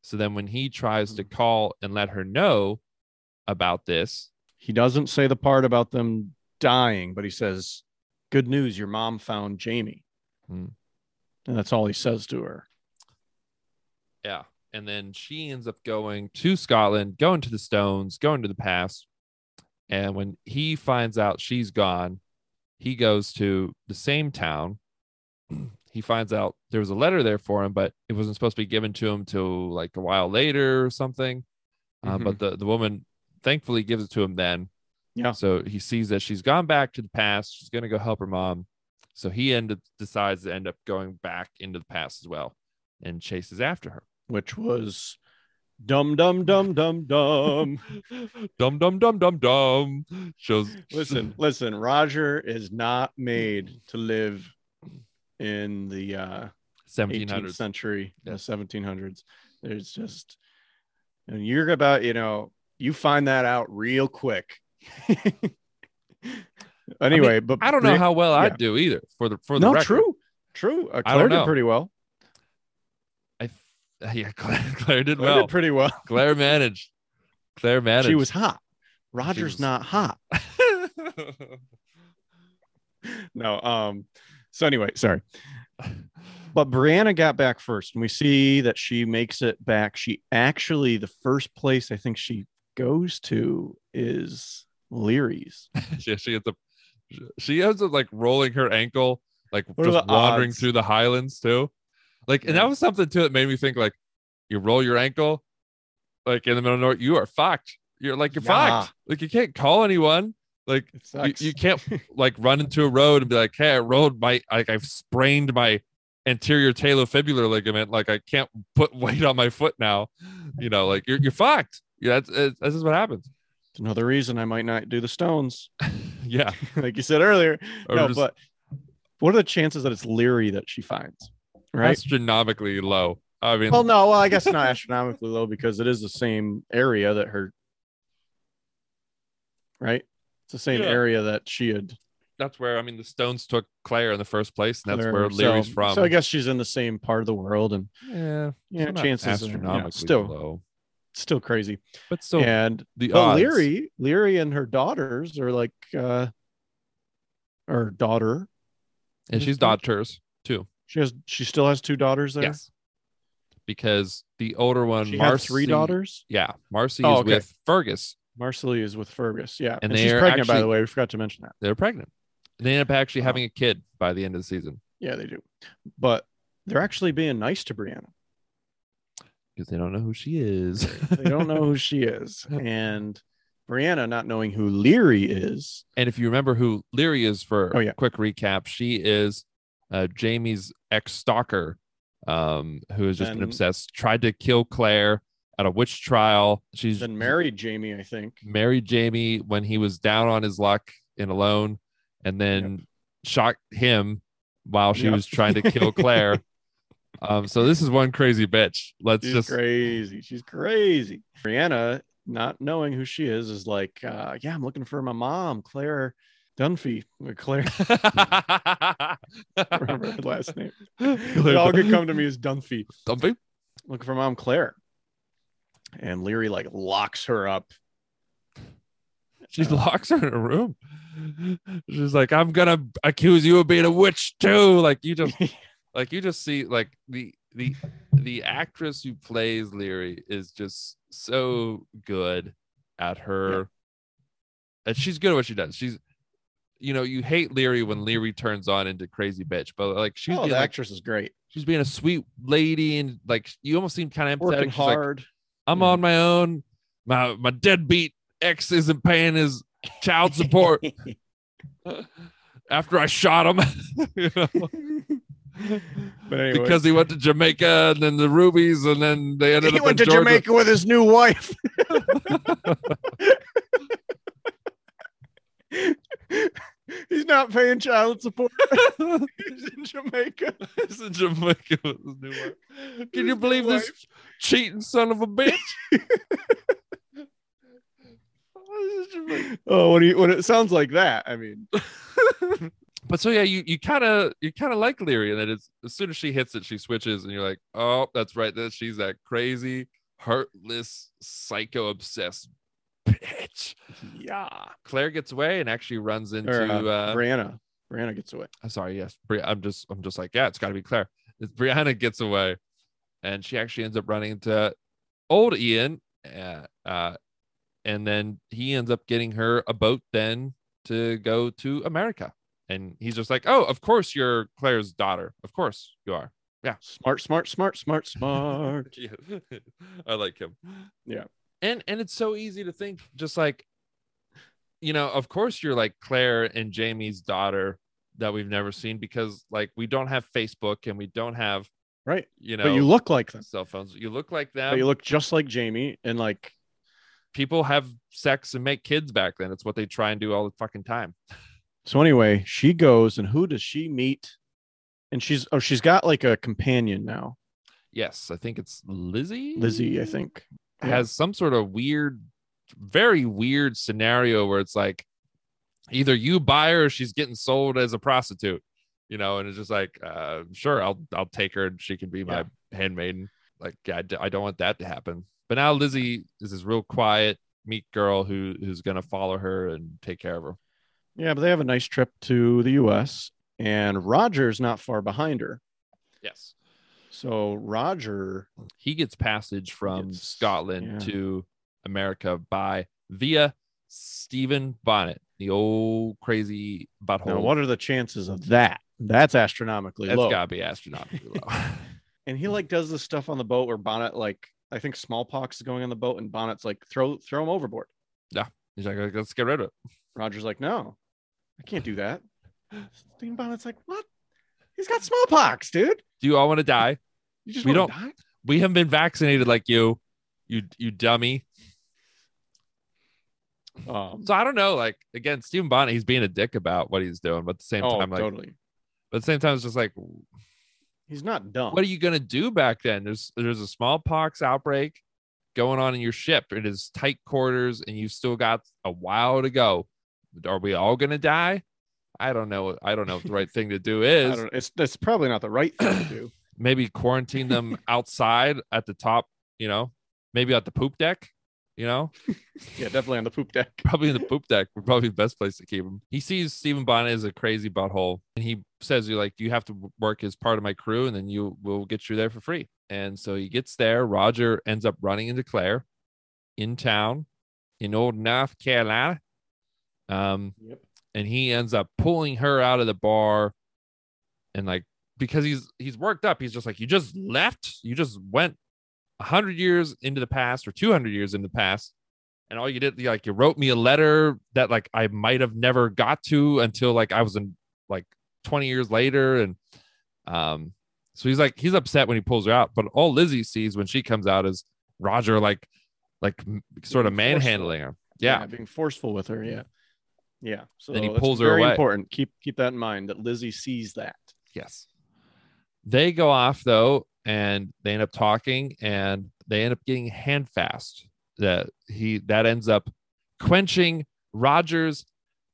So then when he tries to call and let her know about this, He doesn't say the part about them dying, but he says, "Good news, your mom found Jamie." Hmm. And that's all he says to her. yeah. And then she ends up going to Scotland, going to the Stones, going to the past. And when he finds out she's gone, he goes to the same town. he finds out there was a letter there for him, but it wasn't supposed to be given to him till like a while later or something. Uh, Mhm. but the, the woman thankfully gives it to him then. Yeah. So he sees that she's gone back to the past. She's going to go help her mom. So he ended decides to end up going back into the past as well and chases after her. which was dum dum dum dum dum. dum dum dum dum dum. Shows listen, listen. Roger is not made to live in the uh 1700s 18th century, Yeah. the 1700s. There's just, and you're about, you know, you find that out real quick. anyway, but i don't know how well yeah. i'd do either for the for the no, record. true, true. Uh, I Claire did pretty well. i yeah claire, claire did Claire well did pretty well. claire managed claire managed She was hot. Roger's was- not hot. No. Um. So anyway, sorry. But Brianna got back first, and we see that she makes it back. She actually, the first place I think she goes to is Laoghaire's. she, she ends up she ends up like rolling her ankle like What just wandering odds? through the highlands too. Like and Yeah. that was something too that made me think like you roll your ankle like in the middle of nowhere you are fucked. You're like you're Yeah. fucked. Like you can't call anyone. Like you, you can't like run into a road and be like hey i rolled my like i've sprained my anterior talofibular ligament. Like i can't put weight on my foot now. You know like you're, you're fucked. Yeah that's, that's just what happens It's another reason I might not do the stones, yeah like you said earlier. Or no, just- but what are the chances that it's Laoghaire that she finds? Right. astronomically low. I mean, well, no, well, I guess not astronomically low because it is the same area that her. Right. It's the same Yeah. area that she had. that's where I mean the Stones took Claire in the first place, and that's Claire, where Laoghaire's so, from. So I guess she's in the same part of the world, and yeah, yeah, chances are, you know, astronomically still low, still crazy. but so and the but odds. Laoghaire, Laoghaire and her daughters are like, uh, or daughter. and she's daughters too. She has. She still has two daughters there. Yes, because the older one, She Marcy, had three daughters. Yeah, Marcy Oh, is okay. with Fergus. Marcy is with Fergus. Yeah, And and, she's they're pregnant. by the way, we forgot to mention that. They're pregnant. They end up actually Oh. having a kid by the end of the season Yeah, they do. But they're actually being nice to Brianna. Because they don't know who she is. They don't know who she is, and Brianna not knowing who Laoghaire is. And if you remember who Laoghaire is for Oh, yeah. quick recap, she is uh, Jamie's ex stalker um, who has just been obsessed, tried to kill Claire at a witch trial. She's Then married Jamie, I think. married Jamie when he was down on his luck and alone, and then shot him while she Yep. was trying to kill Claire. Um, so this is one crazy bitch. Let's She's just crazy. She's crazy. Brianna, not knowing who she is, is like, uh, yeah, I'm looking for my mom, Claire Dunphy. Claire, remember her last name. It all could come to me as Dunphy. Something. Looking for mom, Claire. And Laoghaire like locks her up. She Uh, locks her in a room. She's like, I'm gonna accuse you of being a witch too. Like you just like you just see like the the the actress who plays Laoghaire is just so good at her and she's good at what she does. She's you know, you hate Laoghaire when Laoghaire turns on into crazy bitch, but like she's oh, the like actress is great. she's being a sweet lady and like you almost seem kind of empathetic. Working She's like, hard. I'm Yeah. on my own. My my deadbeat ex isn't paying his child support after I shot him. you know? but anyway, Because he went to Jamaica and then the rubies and then they ended he up He went in to Georgia. Jamaica with his new wife. He's not paying child support. He's in Jamaica. He's in Jamaica with his new wife. Can you believe this wife. cheating son of a bitch? Oh, when he when it sounds like that, I mean, but so yeah, you you kind of you kind of like Laoghaire, and then it's as soon as she hits it, she switches, and you're like, oh, that's right, that she's that crazy, heartless, psycho obsessed bitch. yeah. Claire gets away and actually runs into. Or, uh, uh, Brianna. Brianna gets away. I'm sorry, yes, Bri- I'm just I'm just like yeah, it's got to be Claire. It's Brianna gets away, and she actually ends up running into old Ian, uh, uh, and then he ends up getting her a boat then to go to America. And he's just like, oh, of course you're Claire's daughter. Of course you are. Yeah. Smart, smart, smart, smart, smart. Yeah, I like him. Yeah. and and it's so easy to think, just like, you know, of course you're like Claire and Jamie's daughter that we've never seen because like we don't have Facebook and we don't have right. you know But you look like them. cell phones. You look like them. But you look just like Jamie and like People have sex and make kids back then. It's what they try and do all the fucking time. so anyway, she goes and who does she meet And she's oh, she's got like a companion now. Yes, I think it's Lizzie. Lizzie, I think. Yeah. has some sort of weird, very weird scenario where it's like either you buy her or she's getting sold as a prostitute, you know, and it's just like, uh, sure, I'll I'll take her and she can be my handmaiden. Like, I, d- I don't want that to happen. But now Lizzie is this real quiet, meek girl who who's gonna follow her and take care of her. Yeah, but they have a nice trip to the US and Roger's not far behind her. Yes. So Roger He gets passage from Gets- Scotland yeah. to America by via Stephen Bonnet, the old crazy butthole. now what are the chances of that? That's astronomically That's low. That's gotta be astronomically low. and he like does this stuff on the boat where Bonnet like I think smallpox is going on the boat and Bonnet's like throw throw him overboard. Yeah. He's like, let's get rid of it. Roger's like, no, I can't do that. Stephen Bonnet's like, what? He's got smallpox, dude. Do you all want to die? You just We don't- die? We haven't been vaccinated like you, you you dummy. Um, So I don't know. Like again, Stephen Bonnet, he's being a dick about what he's doing, but at the same oh, time, like, totally. but at the same time, it's just like, He's not dumb. what are you gonna do back then? There's there's a smallpox outbreak going on in your ship. It is tight quarters, and you've still got a while to go. Are we all gonna die? I don't know. I don't know what the right thing to do I is. it's that's probably not the right thing to do. Maybe quarantine them outside at the top. You know, maybe at the poop deck. You know, Yeah, definitely on the poop deck. probably in the poop deck would probably be the best place to keep him. He sees Stephen Bonnet as a crazy butthole, and he says, "You like you have to work as part of my crew, and then you will get you there for free." And so he gets there. Roger ends up running into Claire in town in old North Carolina, um, Yep. and he ends up pulling her out of the bar, and like because he's he's worked up, he's just like, "You just left. You just went." 100 years into the past or 200 years in the past and all you did like you wrote me a letter that like I might have never got to until like I was in like 20 years later and um so he's like he's upset when he pulls her out but all Lizzie sees when she comes out is Roger like like sort of manhandling her yeah being forceful with her. Yeah, yeah. So Then he that's pulls her very away. important. Keep keep that in mind that Lizzie sees that. yes they go off though and they end up talking and they end up getting handfast that he that ends up quenching Roger's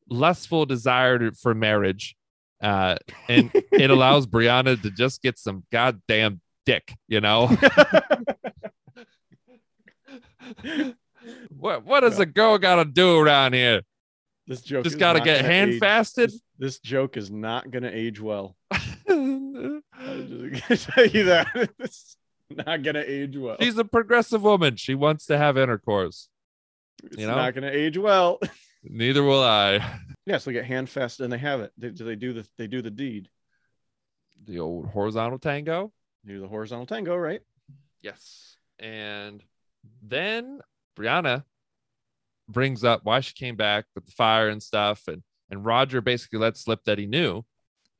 lustful desire for marriage uh and it allows Brianna to just get some goddamn dick you know what what does a girl gotta do around here This joke just gotta get hand age- fasted This, this joke is not gonna age well. I'm just tell you that. It's not gonna age well. she's a progressive woman she wants to have intercourse It's you know? not gonna age well. neither will I yeah, so they get hand fasted and they have it. They, do they do the they do the deed? the old horizontal tango They do the horizontal tango, right? Yes. And then Brianna brings up why she came back with the fire and stuff. And and Roger basically lets slip that he knew.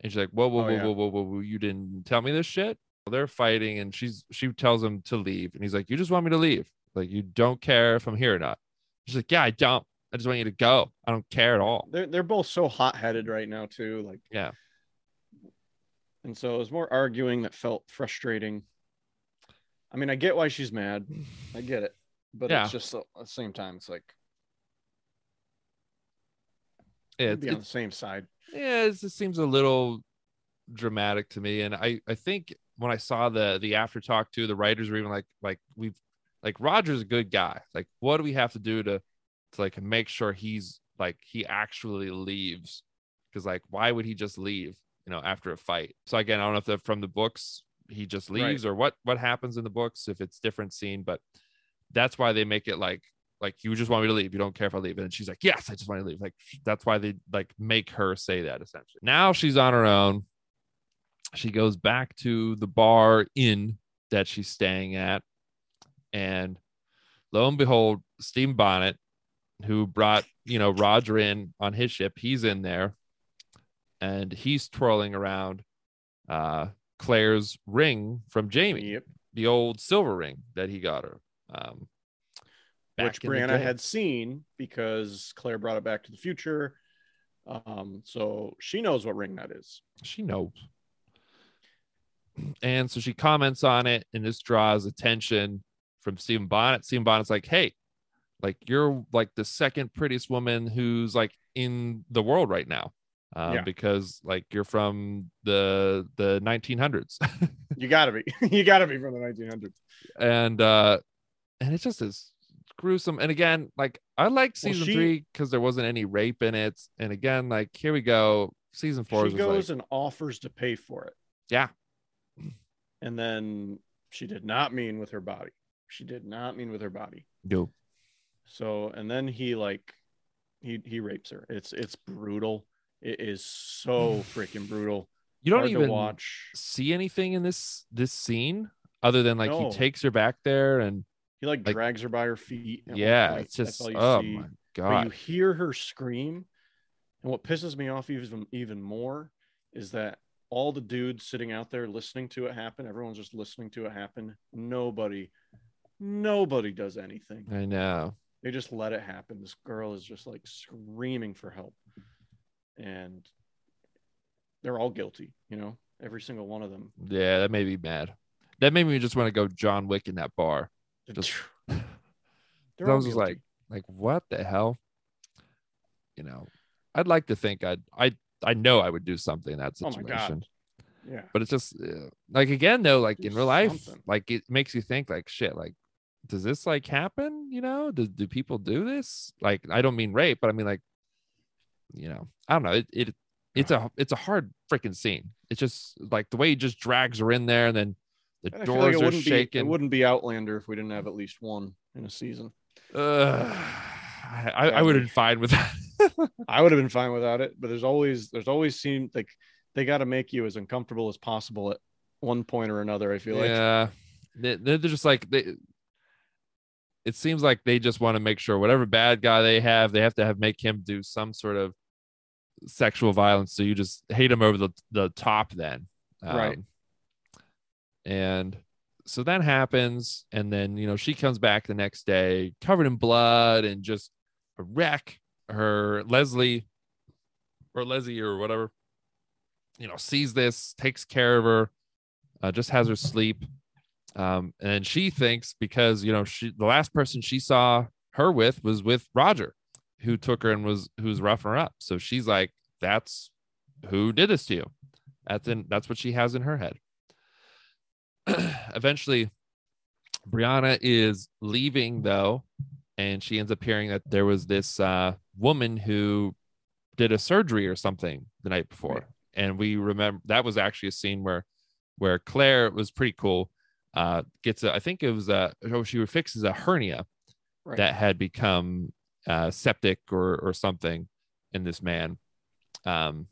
And she's like, Whoa, whoa, Oh, whoa, yeah. whoa, whoa, whoa, whoa, you didn't tell me this shit. Well, they're fighting and she's she tells him to leave. And he's like, You just want me to leave. Like you don't care if I'm here or not. She's like, Yeah, I don't. I just want you to go. I don't care at all. They're they're both so hot headed right now too. Like Yeah. And so it was more arguing that felt frustrating. I mean, I get why she's mad. I get it, but Yeah. it's just at the same time, it's like Yeah, be it's, on the same side. yeah it just seems a little dramatic to me and i i think when i saw the the after talk too the writers were even like like we've like roger's a good guy like what do we have to do to to like make sure he's like he actually leaves because like why would he just leave you know after a fight so again i don't know if that from the books he just Right. leaves or what what happens in the books if it's different scene but that's why they make it like like you just want me to leave. You don't care if i leave. And she's like yes i just want to leave. Like that's why they like make her say that essentially. Now she's on her own. She goes back to the bar inn that she's staying at. And lo and behold steve bonnet who brought you know roger in on his ship he's in there. And he's twirling around uh claire's ring from jamie Yep. the old silver ring that he got her um Which Brianna had seen because Claire brought it back to the future. Um, so she knows what ring that is. she knows And so she comments on it, and this draws attention from Stephen Bonnet. Stephen Bonnet's like, hey, like you're like the second prettiest woman who's like in the world right now. Um, Yeah. because like you're from the the 1900s You gotta be. you gotta be from the 1900s. and uh and it just is gruesome and again like i liked Well, season she- three because there wasn't any rape in it and again like here we go season four She goes like and offers to pay for it. Yeah. And then she did not mean with her body. She did not mean with her body. yo So and then he like he he rapes her. It's it's brutal. It is so freaking brutal. you don't Hard even watch. see anything in this this scene other than like No. he takes her back there and He like, like- drags her by her feet. yeah it's just oh see. my But god you hear her scream. And what pisses me off even even more is that all the dudes sitting out there listening to it happen, everyone's just listening to it happen. Nobody, nobody does anything. i know They just let it happen. This girl is just like screaming for help. And they're all guilty, you know, every single one of them. yeah that made me mad that made me just want to go john wick in that bar Just- I was just like, like what the hell? You know, I'd like to think I'd I I know I would do something in that Oh situation. yeah. But it's just like again though, like in real life, something. like it makes you think like shit, like does this like happen? You know, do do people do this? Like I don't mean rape, but I mean like, you know, I don't know. It it it's a it's a hard freaking scene. It's just like the way he just drags her in there and then the I feel like doors are wouldn't be it wouldn't be Outlander if we didn't have at least one in a season. Ugh. I, I, would have been fine with that. I would have been fine without it, but there's always there's always seemed like they got to make you as uncomfortable as possible at one point or another. I feel like yeah they, they're just like they it seems like they just want to make sure whatever bad guy they have they have to have make him do some sort of sexual violence so you just hate him over the, the top then um, Right. And so that happens. And then you know she comes back the next day covered in blood and just a wreck. Her leslie or leslie or whatever you know sees this takes care of her uh, just has her sleep. Um, and she thinks because you know she the last person she saw her with was with roger who took her and was who's roughing her up. So she's like that's who did this to you. That's in that's what she has in her head eventually brianna is leaving though and she ends up hearing that there was this uh, woman who did a surgery or something the night before Right. and we remember that was actually a scene where where claire was pretty cool uh gets a i think it was a oh she fixes a hernia Right. that had become uh septic or or something in this man um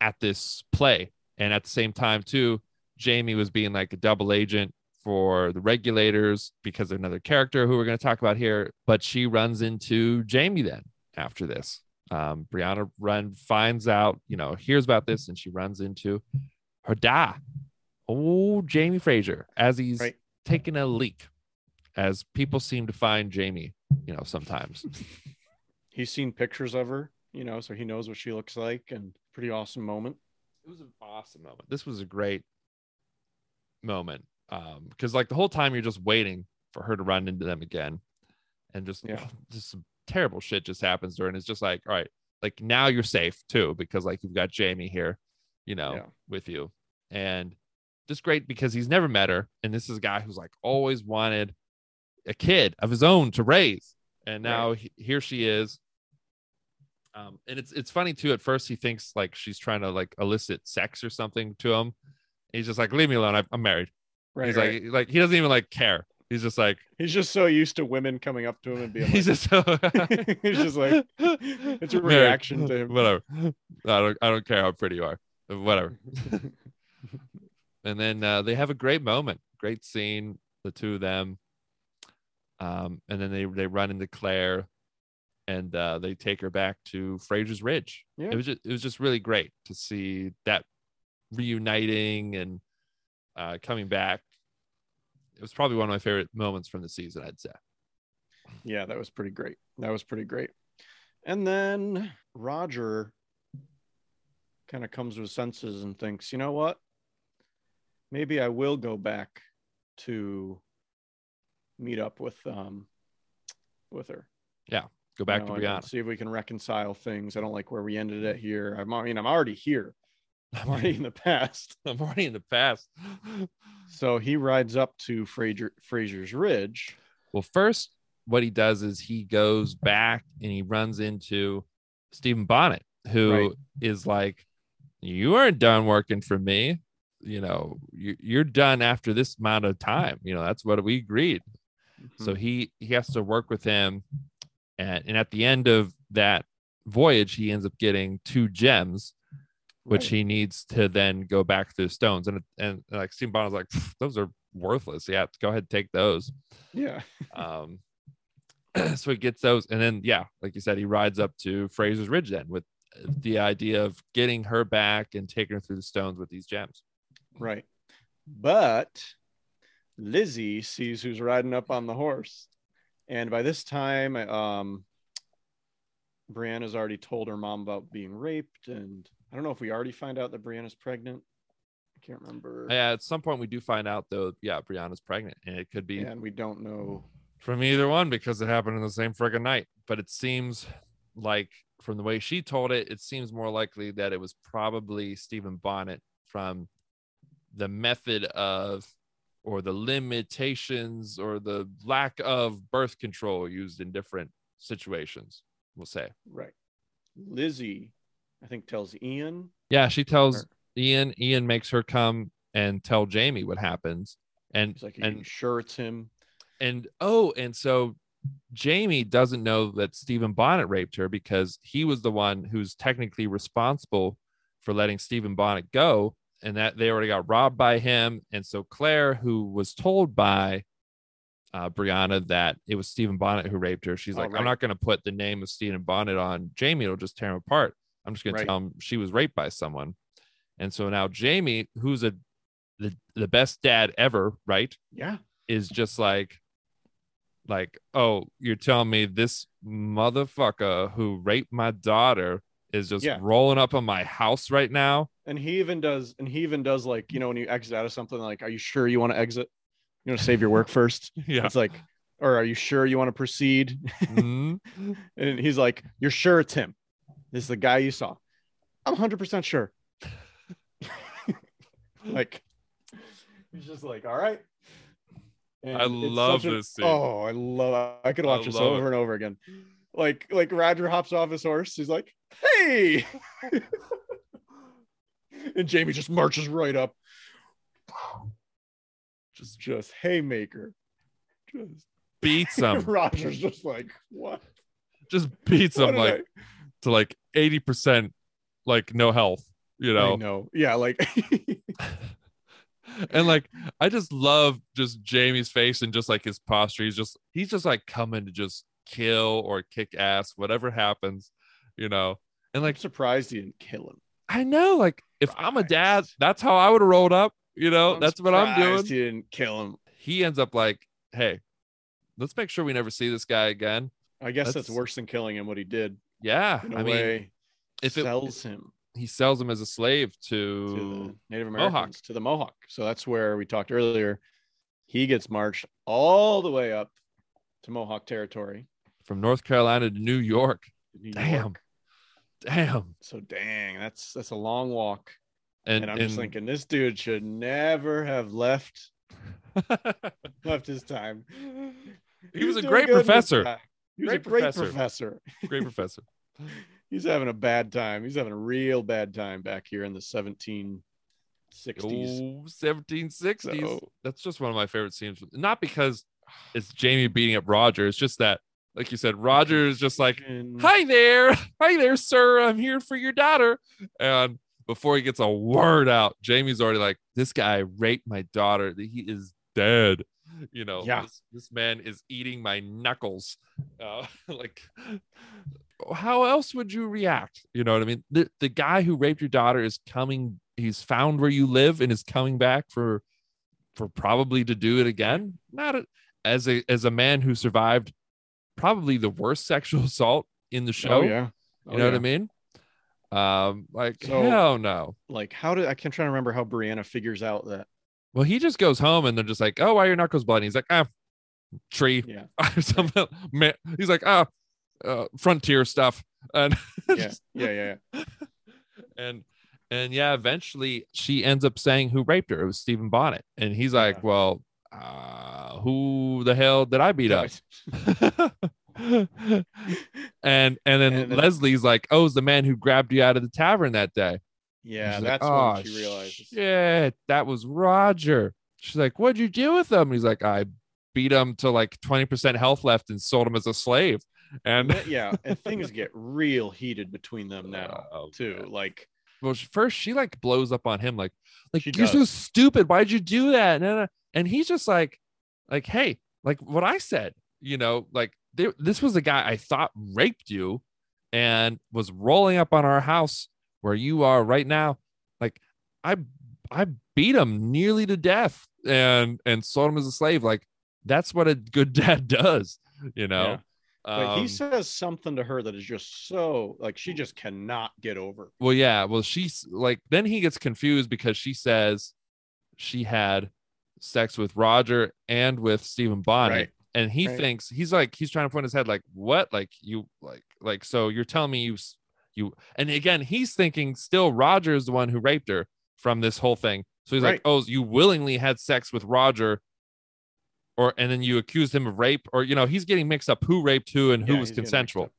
at this play and at the same time too jamie was being like a double agent for the regulators because of another character who we're going to talk about here but she runs into jamie then after this um brianna run finds out you know hears about this and she runs into her da oh jamie fraser as he's Right. taking a leak as people seem to find jamie you know sometimes he's seen pictures of her, you know, so he knows what she looks like, and pretty awesome moment. it was an awesome moment. This was a great moment. Um, because like the whole time you're just waiting for her to run into them again. And just Yeah. just some terrible shit just happens to her. And it's just like, all right, like now you're safe too, because like you've got Jamie here, you know, Yeah. with you. And just great because he's never met her. And this is a guy who's like always wanted a kid of his own to raise. And now he, here she is. Um, and it's it's funny too. At first, he thinks like she's trying to like elicit sex or something to him. He's just like, "Leave me alone. I, I'm married." Right. he's right. like, like he doesn't even like care. He's just like, he's just so used to women coming up to him and being he's like, just so. He's just like- it's a reaction to him. Whatever. I don't. I don't care how pretty you are. Whatever. and then uh, they have a great moment, great scene, the two of them. Um, and then they they run into Claire, and uh, they take her back to Fraser's Ridge. Yeah. It was just, it was just really great to see that reuniting and uh, coming back. It was probably one of my favorite moments from the season. I'd say. yeah, that was pretty great. That was pretty great. And then Roger kind of comes to his senses and thinks, you know what? maybe I will go back to meet up with um with her. Yeah. Go back you to know, and Brianna. See if we can reconcile things. I don't like where we ended it here. I'm, I mean, I'm already here. I'm already in the past. I'm already in the past. So he rides up to Fraser Fraser's Ridge. Well, first, what he does is he goes back and he runs into Stephen Bonnet, who is Right. like, "You aren't done working for me. You know, you- you're done after this amount of time. You know, that's what we agreed." So Mhm. he he has to work with him, and and at the end of that voyage, he ends up getting two gems, which Right. he needs to then go back to the stones. And and like Stephen Bonnet's like, those are worthless. Yeah, go ahead, take those. yeah, Um, so he gets those, and then yeah, like you said, he rides up to Fraser's Ridge then with the idea of getting her back and taking her through the stones with these gems. right. But Lizzie sees who's riding up on the horse, and by this time, um, Brianna's already told her mom about being raped, and I don't know if we already find out that Brianna's pregnant. I can't remember. Yeah, at some point we do find out though, yeah, Brianna's pregnant, and it could be and we don't know. from either one because it happened in the same friggin' night. But it seems like from the way she told it, it seems more likely that it was probably Stephen Bonnet from the method of or the limitations or the lack of birth control used in different situations, we'll say. Right. Lizzie, I think, tells Ian. Yeah, she tells Or- Ian, Ian makes her come and tell Jamie what happens. And He's like, you and sure it's him? and oh, and so Jamie doesn't know that Stephen Bonnet raped her because he was the one who's technically responsible for letting Stephen Bonnet go, and that they already got robbed by him. And so Claire, who was told by uh, Brianna that it was Stephen Bonnet who raped her, she's Oh, like, right. I'm not going to put the name of Stephen Bonnet on Jamie; it'll just tear him apart. I'm just going Right. to tell him she was raped by someone. And so now Jamie, who's a the, the best dad ever, right? Yeah. is just like like oh you're telling me this motherfucker who raped my daughter is just Yeah. rolling up on my house right now And he even does, and he even does like, you know, when you exit out of something, like, Are you sure you want to exit? You want to save your work first? yeah It's like, or are you sure you want to proceed? Mhm. And he's like, You're sure it's him. This is the guy you saw. I'm 100% sure. like, he's just like, All right. And I love such a- this scene. Oh, I love I could I watch this over it. and over again. Like, like Roger hops off his horse. He's like, Hey. and Jamie just marches right up. Just, just haymaker. Just beats him Roger's just like, what? just beats What him did like to like 80% like no health you know No. Yeah, like and like I just love just Jamie's face and just like his posture. He's just he's just like coming to just kill or kick ass, whatever happens, you know. And I'm like surprised he didn't kill him. I know, like if I'm a dad, that's how I would have rolled up, you know. I'm that's what I'm doing. He didn't kill him. He ends up like, hey, let's make sure we never see this guy again. I guess That's- that's, worse than killing him. What he did, Yeah, I I mean, way, if it, sells him he sells him as a slave to to, the Native Mohawk. Americans to the Mohawk. So that's where we talked earlier. He gets marched all the way up to Mohawk territory. from North Carolina to New York. New Damn. York. Damn. So dang, that's that's a long walk. And, And, I'm just thinking this dude should never have left left his time. he was a great good in his professor. He was Great a great professor. professor. Great professor. He's having a bad time. He's having a real bad time back here in the 1760s. Oh, 1760s. So- That's just one of my favorite scenes. Not because it's Jamie beating up Roger. It's just that, like you said, Roger is just like, "Hi there, hi there, sir. I'm here for your daughter." And before he gets a word out, Jamie's already like, "This guy raped my daughter. He is dead." You know, Yeah. this, this man is eating my knuckles. Uh, like, how else would you react? You know what I mean? The the guy who raped your daughter is coming. He's found where you live and is coming back for for probably to do it again. Not a, as a as a man who survived probably the worst sexual assault in the show. Oh yeah. You know what I mean? Um, like So- hell no. Like how did I can't try to remember how Brianna figures out that Well, he just goes home and they're just like, "Oh, why are your knuckles bloody?" He's like, "Ah, tree." Yeah. Something. ma- He's like, "Ah, uh, frontier stuff." And Yeah. Yeah. Yeah. yeah. and and yeah, eventually she ends up saying who raped her. It was Stephen Bonnet, and he's like, Yeah. "Well, uh, who the hell did I beat up?" and and then And then- Leslie's like, "Oh, it's the man who grabbed you out of the tavern that day." Yeah. She's like, That's "Oh, when she realizes. Shit, that was Roger. She's like, "What'd you do with him?" He's like, "I beat him to like twenty percent health left and sold him as a slave." And yeah, and things get real heated between them now Oh, too. man. Like well, first she like blows up on him, like, like you're so stupid. Why'd you do that? And, uh, and he's just like, like, hey, like what I said, you know, like there, this was a guy I thought raped you, and was rolling up on our house where you are right now. Like, I, I beat him nearly to death, and and sold him as a slave. Like that's what a good dad does, you know. Yeah. but he Um, says something to her that is just so like she just cannot get over. Well, yeah. Well, she's like, then he gets confused because she says she had sex with Roger and with Stephen Bonnet. Right. And he Right. thinks he's like, he's trying to point his head, like, what? Like, you, like, like, so you're telling me you, you, and again, he's thinking still Roger is the one who raped her from this whole thing. So he's like, oh, you willingly had sex with Roger. Or, and then you accused him of rape, or, you know, he's getting mixed up who raped who and who Yeah, was he's getting mixed consensual.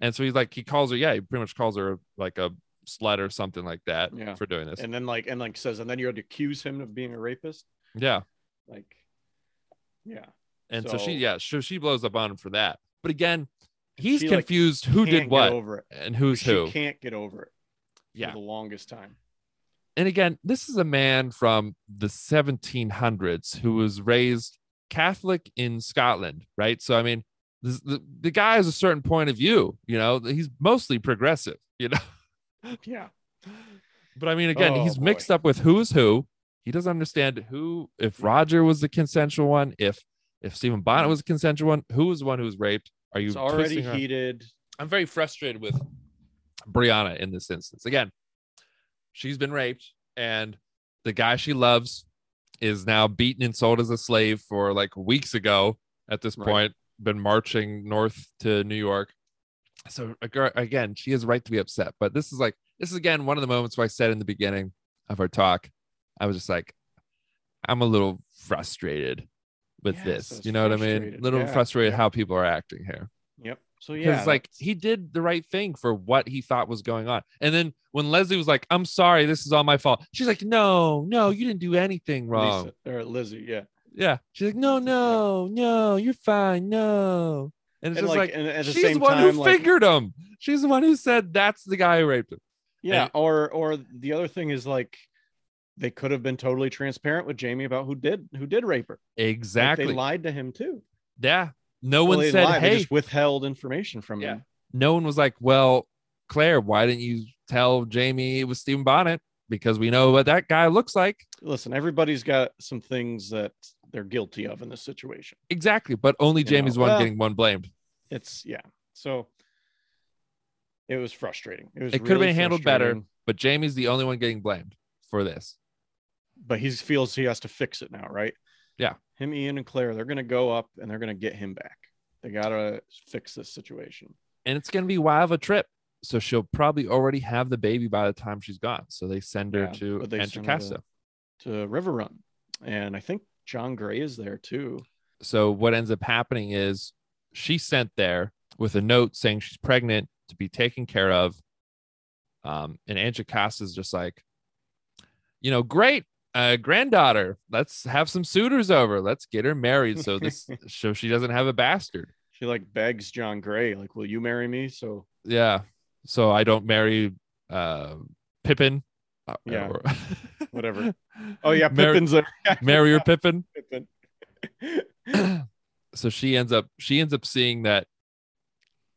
And so he's like, he calls her, yeah, he pretty much calls her like a slut or something like that Yeah. for doing this. And then like and like says, and then you had to accuse him of being a rapist. yeah. Like, yeah. And so, she, yeah, so she blows up on him for that. But again, he's She, like, confused who did what over it. and who's she who. can't get over it. Yeah. The longest time. And again, this is a man from the 1700s who was raised Catholic in Scotland, right? So, I mean, this, the, the guy has a certain point of view, you know, he's mostly progressive, you know. Yeah. But I mean, again, Oh, he's boy. mixed up with who's who. He doesn't understand who, if Roger was the consensual one, if if Stephen Bonnet mm-hmm. was the consensual one, who was the one who was raped? Are you It's already heated. I'm very frustrated with Brianna in this instance. Again, she's been raped, and the guy she loves is now beaten and sold as a slave for like weeks ago. At this Right. point, been marching north to New York. So again, she has a right to be upset. But this is like this is again one of the moments where I said in the beginning of our talk, I was just like, I'm a little frustrated with Yes, this. that's You know what I mean? A little Yeah, frustrated yeah. how people are acting here Yep. So because yeah, like he did the right thing for what he thought was going on and then when leslie was like i'm sorry this is all my fault she's like no no you didn't do anything wrong Lisa, or Lizzie, yeah. yeah she's like no no no you're fine no and it's And just like, like, the she's the one time, who like, figured him she's the one who said that's the guy who raped him yeah. and- or or the other thing is like, they could have been totally transparent with Jamie about who did who did rape her. Like, exactly they lied to him too. yeah no Well, one said lied, They hey just withheld information from Yeah. him. no one was like well claire why didn't you tell jamie it was stephen bonnet because we know what that guy looks like Listen, everybody's got some things that they're guilty of in this situation. exactly but only You know, jamie's one well- getting one blamed It's yeah. So it was frustrating. It was It could have been handled better. but Jamie's the only one getting blamed for this. But he feels he has to fix it now, right? Yeah. Him, Ian, and Claire, they're gonna go up and they're gonna get him back. They gotta fix this situation. And it's going to be a while of a trip. So she'll probably already have the baby by the time she's gone. So they send her Yeah, to they send. To River Run. And I think John Grey is there too. So what ends up happening is she's sent there with a note saying she's pregnant to be taken care of. Um, and Aunt Jocasta is just like, you know, great, uh, granddaughter. Let's have some suitors over. Let's get her married. So this, so she doesn't have a bastard. She like begs John Grey, like, will you marry me? So Yeah. So I don't marry uh Pippin. Uh, Yeah. or- Whatever. oh yeah, Mar- Pippin's there. marry or Pippin. Pippin. so she ends up she ends up seeing that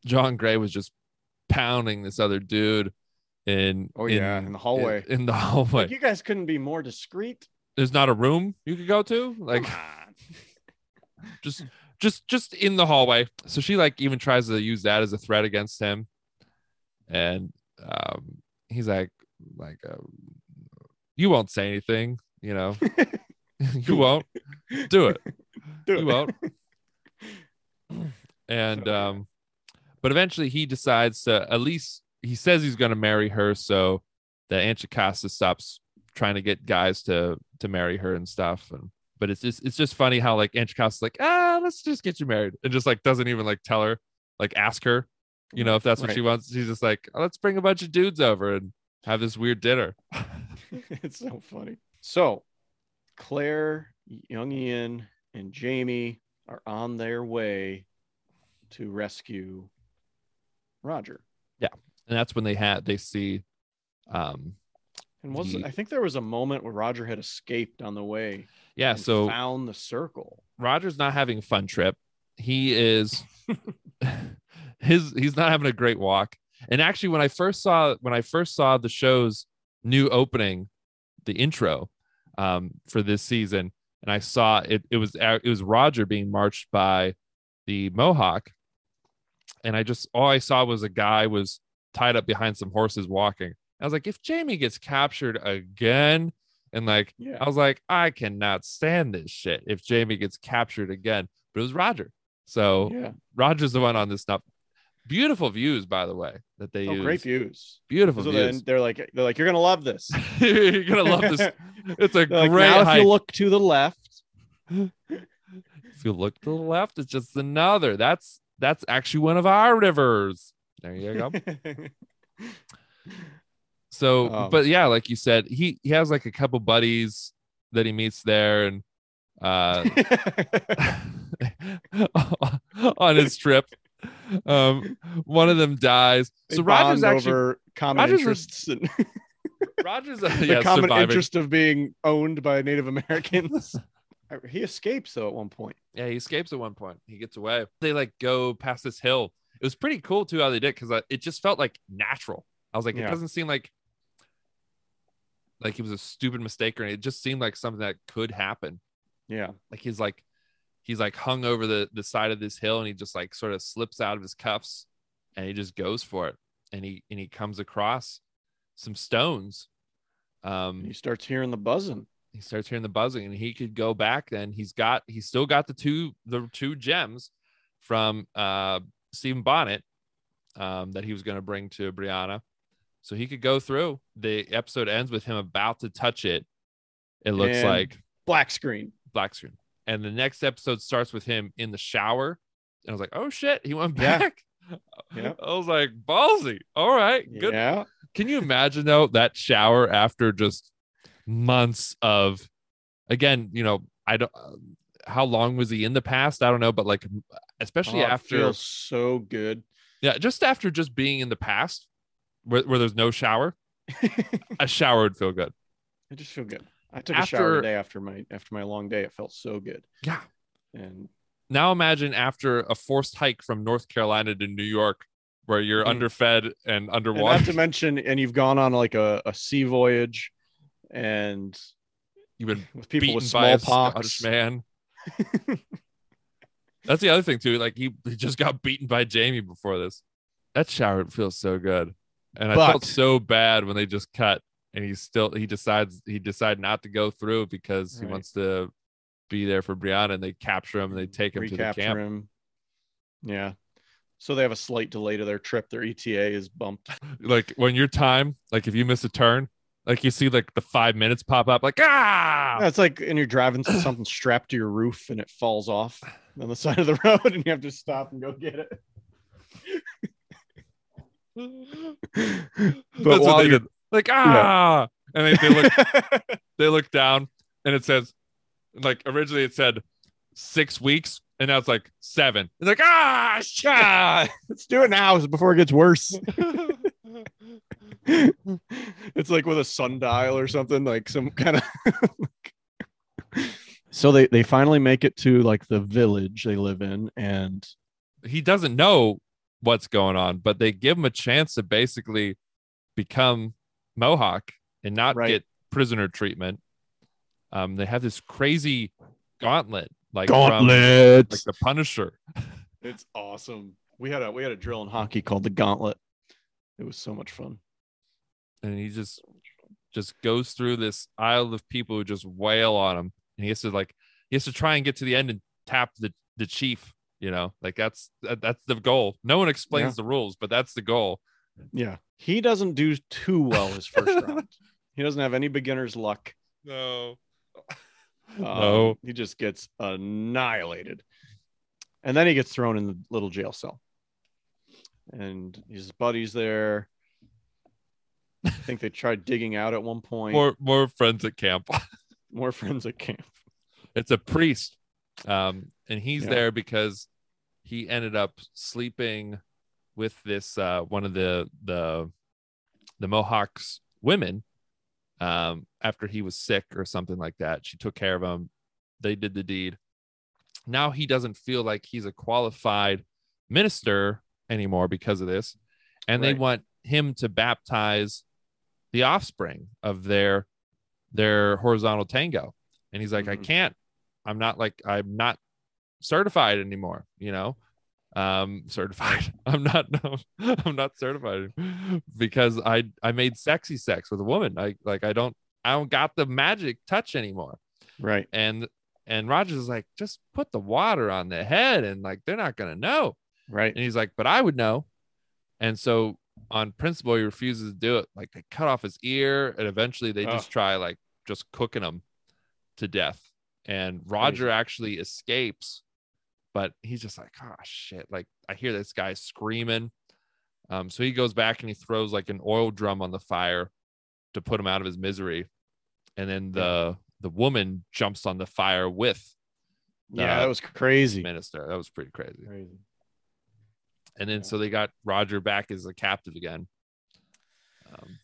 John Grey was just pounding this other dude in Oh, yeah, in the hallway. In, in the hallway. Like, you guys couldn't be more discreet. There's not a room you could go to. Like just just just in the hallway. So she like even tries to use that as a threat against him. And um he's like like uh, you won't say anything, you know. you won't do it. Do You it. won't. And um, but eventually he decides to at least he says he's going to marry her so that Jocasta stops trying to get guys to to marry her and stuff. And but it's just it's just funny how like Jocasta's like ah let's just get you married and just like doesn't even like tell her like ask her you know if that's what Right. she wants. She's just like "Oh, let's bring a bunch of dudes over and have this weird dinner. it's so funny. So, Claire, young Ian, and Jamie are on their way to rescue Roger. And that's when they had they see um And was Ye- I think there was a moment where Roger had escaped on the way. yeah so found the circle. Roger's not having a fun trip. He is his he's not having a great walk. And actually when I first saw when I first saw the show's new opening, the intro um for this season and I saw it it was it was Roger being marched by the Mohawk and I just all I saw was a guy was tied up behind some horses walking. I was like if Jamie gets captured again and like Yeah. I was like, I cannot stand this shit if Jamie gets captured again. But it was Roger. So yeah. Roger's the one on this stuff. Beautiful views, by the way, that they Oh, use. great views. Beautiful So then views. they're like, they're like, you're gonna love this. You're gonna love this. It's a They're like, great now, if you look to the left, if you look to the left, it's just another. That's that's actually one of our rivers. There you go. So, Um, but yeah, like you said, he he has like a couple buddies that he meets there, and uh on his trip. Um, one of them dies. They so Roger's actually over common Roger's interests and Roger's uh, the yeah, common surviving. interest of being owned by Native Americans. he escapes though at one point. Yeah, he escapes at one point. He gets away. They like go past this hill. It was pretty cool too how they did because it just felt like natural. I was like, it doesn't seem like like it was a stupid mistake or anything. It just seemed like something that could happen. Yeah. Like he's like he's like hung over the the side of this hill and he just like sort of slips out of his cuffs and he just goes for it. And he and he comes across some stones. Um he starts hearing the buzzing. he starts hearing the buzzing and he could go back then he's got he's still got the two the two gems from uh Stephen Bonnet um that he was going to bring to Brianna so he could go through the episode ends with him about to touch it it looks And- like Black screen. black screen and the next episode starts with him in the shower and I was like oh shit he went Yeah. back Yeah. I was like ballsy all right good Yeah. can you imagine though that shower after just months of again, you know, I don't how long was he in the past? I don't know, but like especially Oh, after feels so good. yeah, just after just being in the past where, where there's no shower, a shower would feel good. I just feel good. I took a shower After- today after my after my long day. It felt so good. Yeah. And Now imagine after a forced hike from North Carolina to New York where you're Mhm. underfed and and underwater. not to mention, and you've gone on like a, a sea voyage, and You've been with people beaten with smallpox. Man. That's the other thing too. Like he, he just got beaten by Jamie before this. That shower feels so good, and I felt so bad when they just cut, and he still he decides he decided not to go through because he wants to be there for Brianna, and they capture him and they take him to the recapture camp. him. Yeah. So they have a slight delay to their trip. Their ETA is bumped. Like when your time, like if you miss a turn, like you see like the five minutes pop up, like ah, That's like and you're driving to something strapped to your roof and it falls off on the side of the road and you have to stop and go get it. That's But what while they you're did. Like ah, and they, they look they look down and it says like originally it said six weeks and now it's like seven. It's like ah shit. Ah, let's do it now before it gets worse. it's like with a sundial or something, like some kind of. so they they finally make it to like the village they live in, and he doesn't know what's going on, but they give him a chance to basically become Mohawk and not Right. get prisoner treatment. Um, they have this crazy gauntlet, like from, gauntlet. like the Punisher. it's awesome. We had a we had a drill in hockey called the gauntlet. It was so much fun. And he just just goes through this aisle of people who just wail on him and he has to like he has to try and get to the end and tap the the chief. You know, like that's that, that's the goal. No one explains Yeah. the rules, but that's the goal. Yeah. He doesn't do too well his first round. He doesn't have any beginner's luck. No. Um, No. He just gets annihilated. And then he gets thrown in the little jail cell. And his buddies there. I think they tried digging out at one point. More more friends at camp. More friends at camp. it's a priest um and he's Yeah. there because he ended up sleeping with this uh one of the the the mohawks women um after he was sick or something like that she took care of him they did the deed now he doesn't feel like he's a qualified minister anymore because of this and they want him to baptize the offspring of their their horizontal tango and he's like i Mhm. can't i'm not like i'm not certified anymore you know um certified i'm not no i'm not certified because i i made sexy sex with a woman i like i don't i don't got the magic touch anymore Right. and and rogers is like just put the water on the head and like they're not gonna know Right. and he's like, but I would know. And so on principle, he refuses to do it. Like they cut off his ear, and eventually they just try like just cooking him to death. And Roger actually escapes, but he's just like, oh shit. Like I hear this guy screaming. Um, so he goes back and he throws like an oil drum on the fire to put him out of his misery. And then the the woman jumps on the fire with Yeah, that was crazy. minister. That was pretty crazy. Crazy. And then so they got Roger back as a captive again. Um,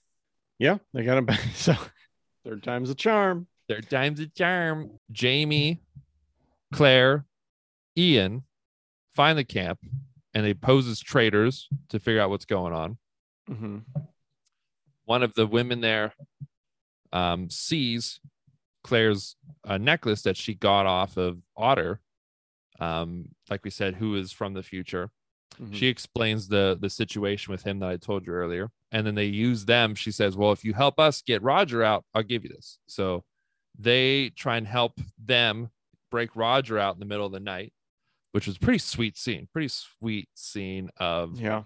Yeah, they got him back. So third time's a charm. third time's a charm. Jamie, Claire, Ian find the camp and they pose as traitors to figure out what's going on. hmm One of the women there um, sees Claire's uh, necklace that she got off of Otter. Um, like we said, who is from the future. Mm-hmm. she explains the the situation with him that I told you earlier, and then they use them. She says, "Well, if you help us get Roger out, I'll give you this." So they try and help them break Roger out in the middle of the night, which was a pretty sweet scene. Pretty sweet scene of Yeah.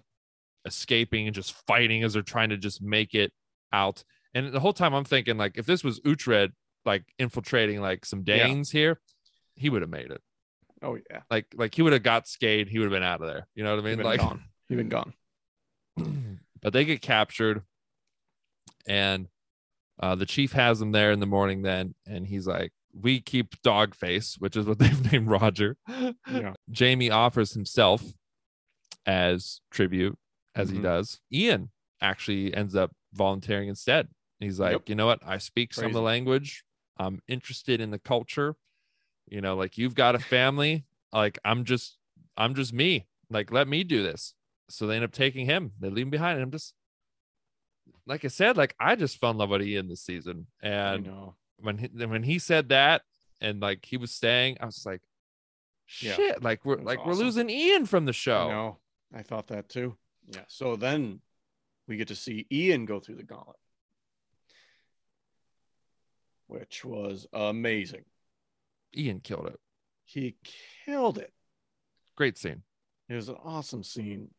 escaping and just fighting as they're trying to just make it out. And the whole time I'm thinking, like, if this was Uhtred like infiltrating like some Yeah. Danes here, he would have made it. Oh yeah. Like, like he would have got Skade. He would have been out of there. You know what I He'd mean? Like, gone. He'd been gone. but they get captured and uh, the chief has them there in the morning then and he's like we keep dogface which is what they've named roger Yeah. jamie offers himself as tribute as he Mhm. does ian actually ends up volunteering instead he's like Yep. you know what i speak some of the language i'm interested in the culture you know like you've got a family like i'm just i'm just me like let me do this so they end up taking him they leave him behind and i'm just like i said like i just fell in love with ian this season and when he, when he said that and like he was staying i was like Yeah. shit like we're like we're losing ian from the show know. I thought that too. Yeah. So then we get to see Ian go through the gauntlet, which was amazing. Ian killed it He killed it. great scene It was an awesome scene.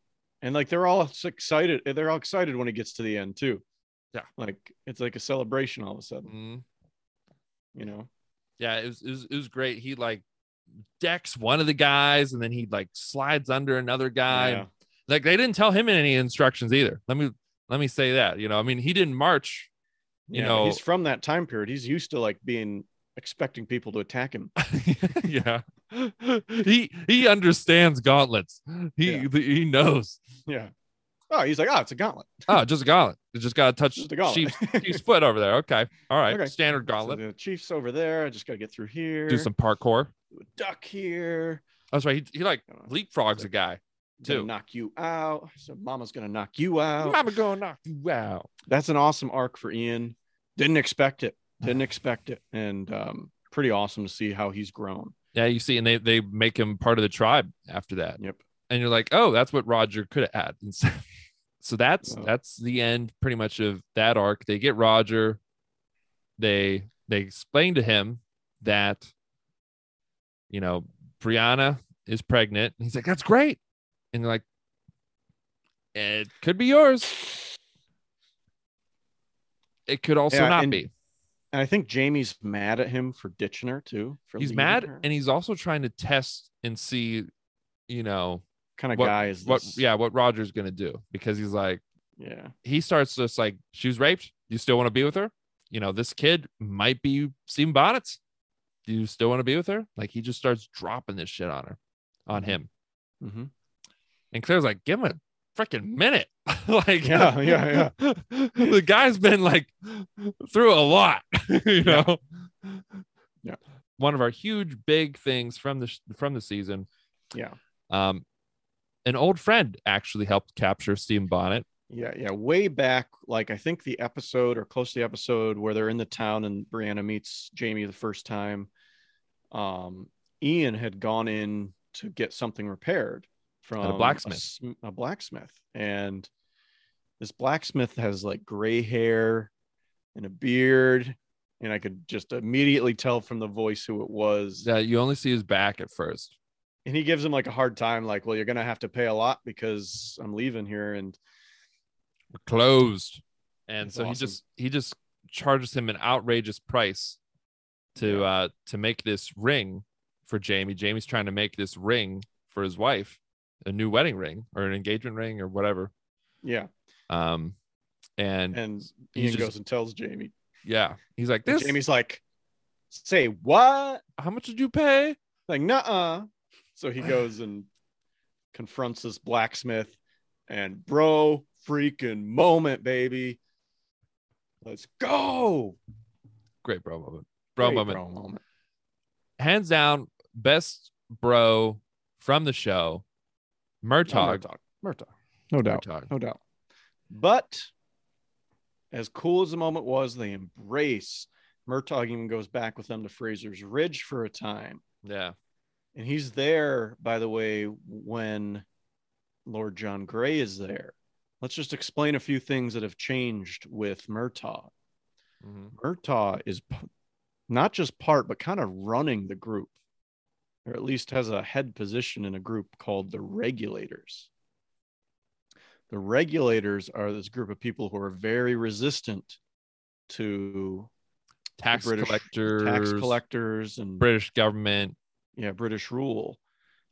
And like they're all excited. They're all excited when it gets to the end too. Yeah. Like it's like a celebration all of a sudden, Mhm. you know? yeah it was, it was it was great he like decks one of the guys and then he like slides under another guy Yeah. like they didn't tell him any instructions either let me let me say that you know i mean he didn't march you Yeah, know- he's from that time period. He's used to like being expecting people to attack him. yeah he he understands gauntlets he Yeah. he knows Yeah. Oh, he's like, oh, it's a gauntlet. oh just a gauntlet it just gotta touch Just a gauntlet. chief's, chief's foot over there okay all right Okay. standard So gauntlet the chief's over there. I just got to get through here. do some parkour Do a duck here. that's right he, he like leapfrogs a guy too knock you out. So mama's gonna knock you out. i'm gonna knock you out That's an awesome arc for Ian. Didn't expect it. Didn't expect it. And um, pretty awesome to see how he's grown. Yeah, you see, and they they make him part of the tribe after that, Yep. and you're like, oh, that's what Roger could have had. instead. so that's Yeah. that's the end, pretty much of that arc. They get Roger. They they explain to him that, you know, Brianna is pregnant. And he's like, that's great. And they're like, it could be yours. It could also Yeah, not and be. And I think Jamie's mad at him for ditching her too. For He's mad her. and he's also trying to test and see, you know, kind of what- guy is what, this? yeah, what Roger's going to do because he's like, yeah, he starts just like she was raped. Do you still want to be with her? You know, this kid might be Stephen Bonnet's. Do you still want to be with her? Like he just starts dropping this shit on her, on him. Mm-hmm. And Claire's like, give him a freaking minute. like, Yeah, yeah, yeah. the guy's been like through a lot, you know. Yeah. One of our huge big things from the from the season. Yeah. Um, an old friend actually helped capture Stephen Bonnet. yeah, yeah. Way back, like I think the episode or close to the episode where they're in the town and Brianna meets Jamie the first time. Um, Ian had gone in to get something repaired from blacksmith. sm- a blacksmith, and this blacksmith has like gray hair and a beard, and I could just immediately tell from the voice who it was. Yeah, you only see his back at first. and he gives him like a hard time, like, "Well, you're gonna have to pay a lot because I'm leaving here." And We're closed. And That's so he just he just charges him an outrageous price to uh to make this ring for Jamie. Jamie's trying to make this ring for his wife, a new wedding ring or an engagement ring or whatever. yeah, Um and, and Ian just- goes and tells Jamie. yeah, he's like And this Jamie's like, "Say what?" how much did you pay? Like, nah-uh So he goes and confronts this blacksmith, and bro, freaking moment, baby. Let's go. Great bro moment. Bro Great moment. Bro moment. Hands down, best bro from the show. Murtagh. Murtagh. Murtagh. No doubt. Murtagh. No doubt. But as cool as the moment was, they embrace. Murtagh even goes back with them to Fraser's Ridge for a time. Yeah. And he's there, by the way, when Lord John Grey is there. Let's just explain a few things that have changed with Murtagh. Mhm. Murtagh is p- not just part, but kind of running the group, or at least has a head position in a group called the Regulators. The Regulators are this group of people who are very resistant to Tax British collectors, tax collectors and British government, yeah, British rule.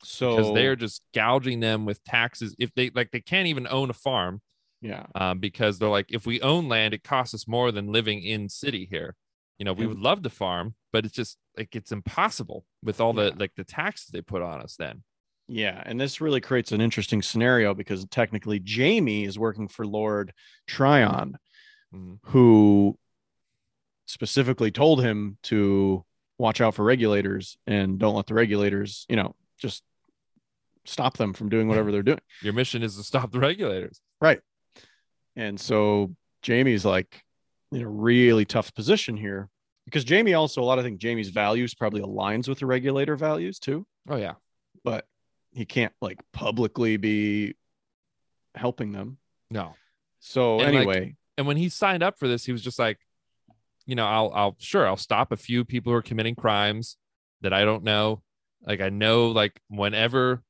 So because they're just gouging them with taxes. If they like, they can't even own a farm yeah, um, because they're like, if we own land, it costs us more than living in city here. You know, we would love to farm, but it's just like it's impossible with all the Yeah. like the taxes they put on us. Then yeah, and this really creates an interesting scenario because technically Jamie is working for Lord Tryon, Mhm. who specifically told him to watch out for regulators and don't let the regulators, you know, just stop them from doing whatever they're doing. your mission is to stop the regulators. Right. And so Jamie's like in a really tough position here because Jamie also a lot of think Jamie's values probably aligns with the regulator values too, Oh yeah, but he can't like publicly be helping them. no. So And, like, anyway, and when he signed up for this, he was just like, you know, I'll, I'll sure I'll stop a few people who are committing crimes that I don't know. Like I know, like whenever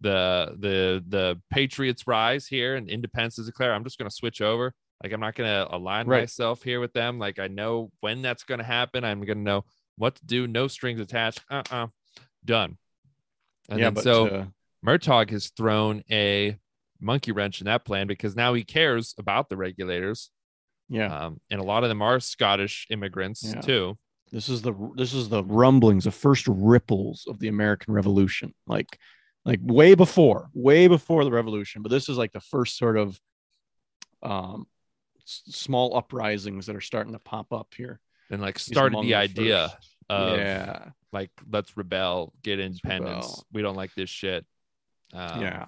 the the the Patriots rise here and independence is declared, I'm just going to switch over. Like I'm not going to align Right. myself here with them. Like I know when that's going to happen. I'm going to know what to do. No strings attached. Uh uh Done. And yeah, then but so uh, Murtagh has thrown a monkey wrench in that plan because now he cares about the regulators yeah, um, and a lot of them are Scottish immigrants Yeah. too. this is the this is the rumblings, the first ripples of the American Revolution, like like way before, way before the revolution. But this is like the first sort of um small uprisings that are starting to pop up here. And like started among the idea first. of yeah, like let's rebel, get independence. rebel. We don't like this shit. Um, yeah.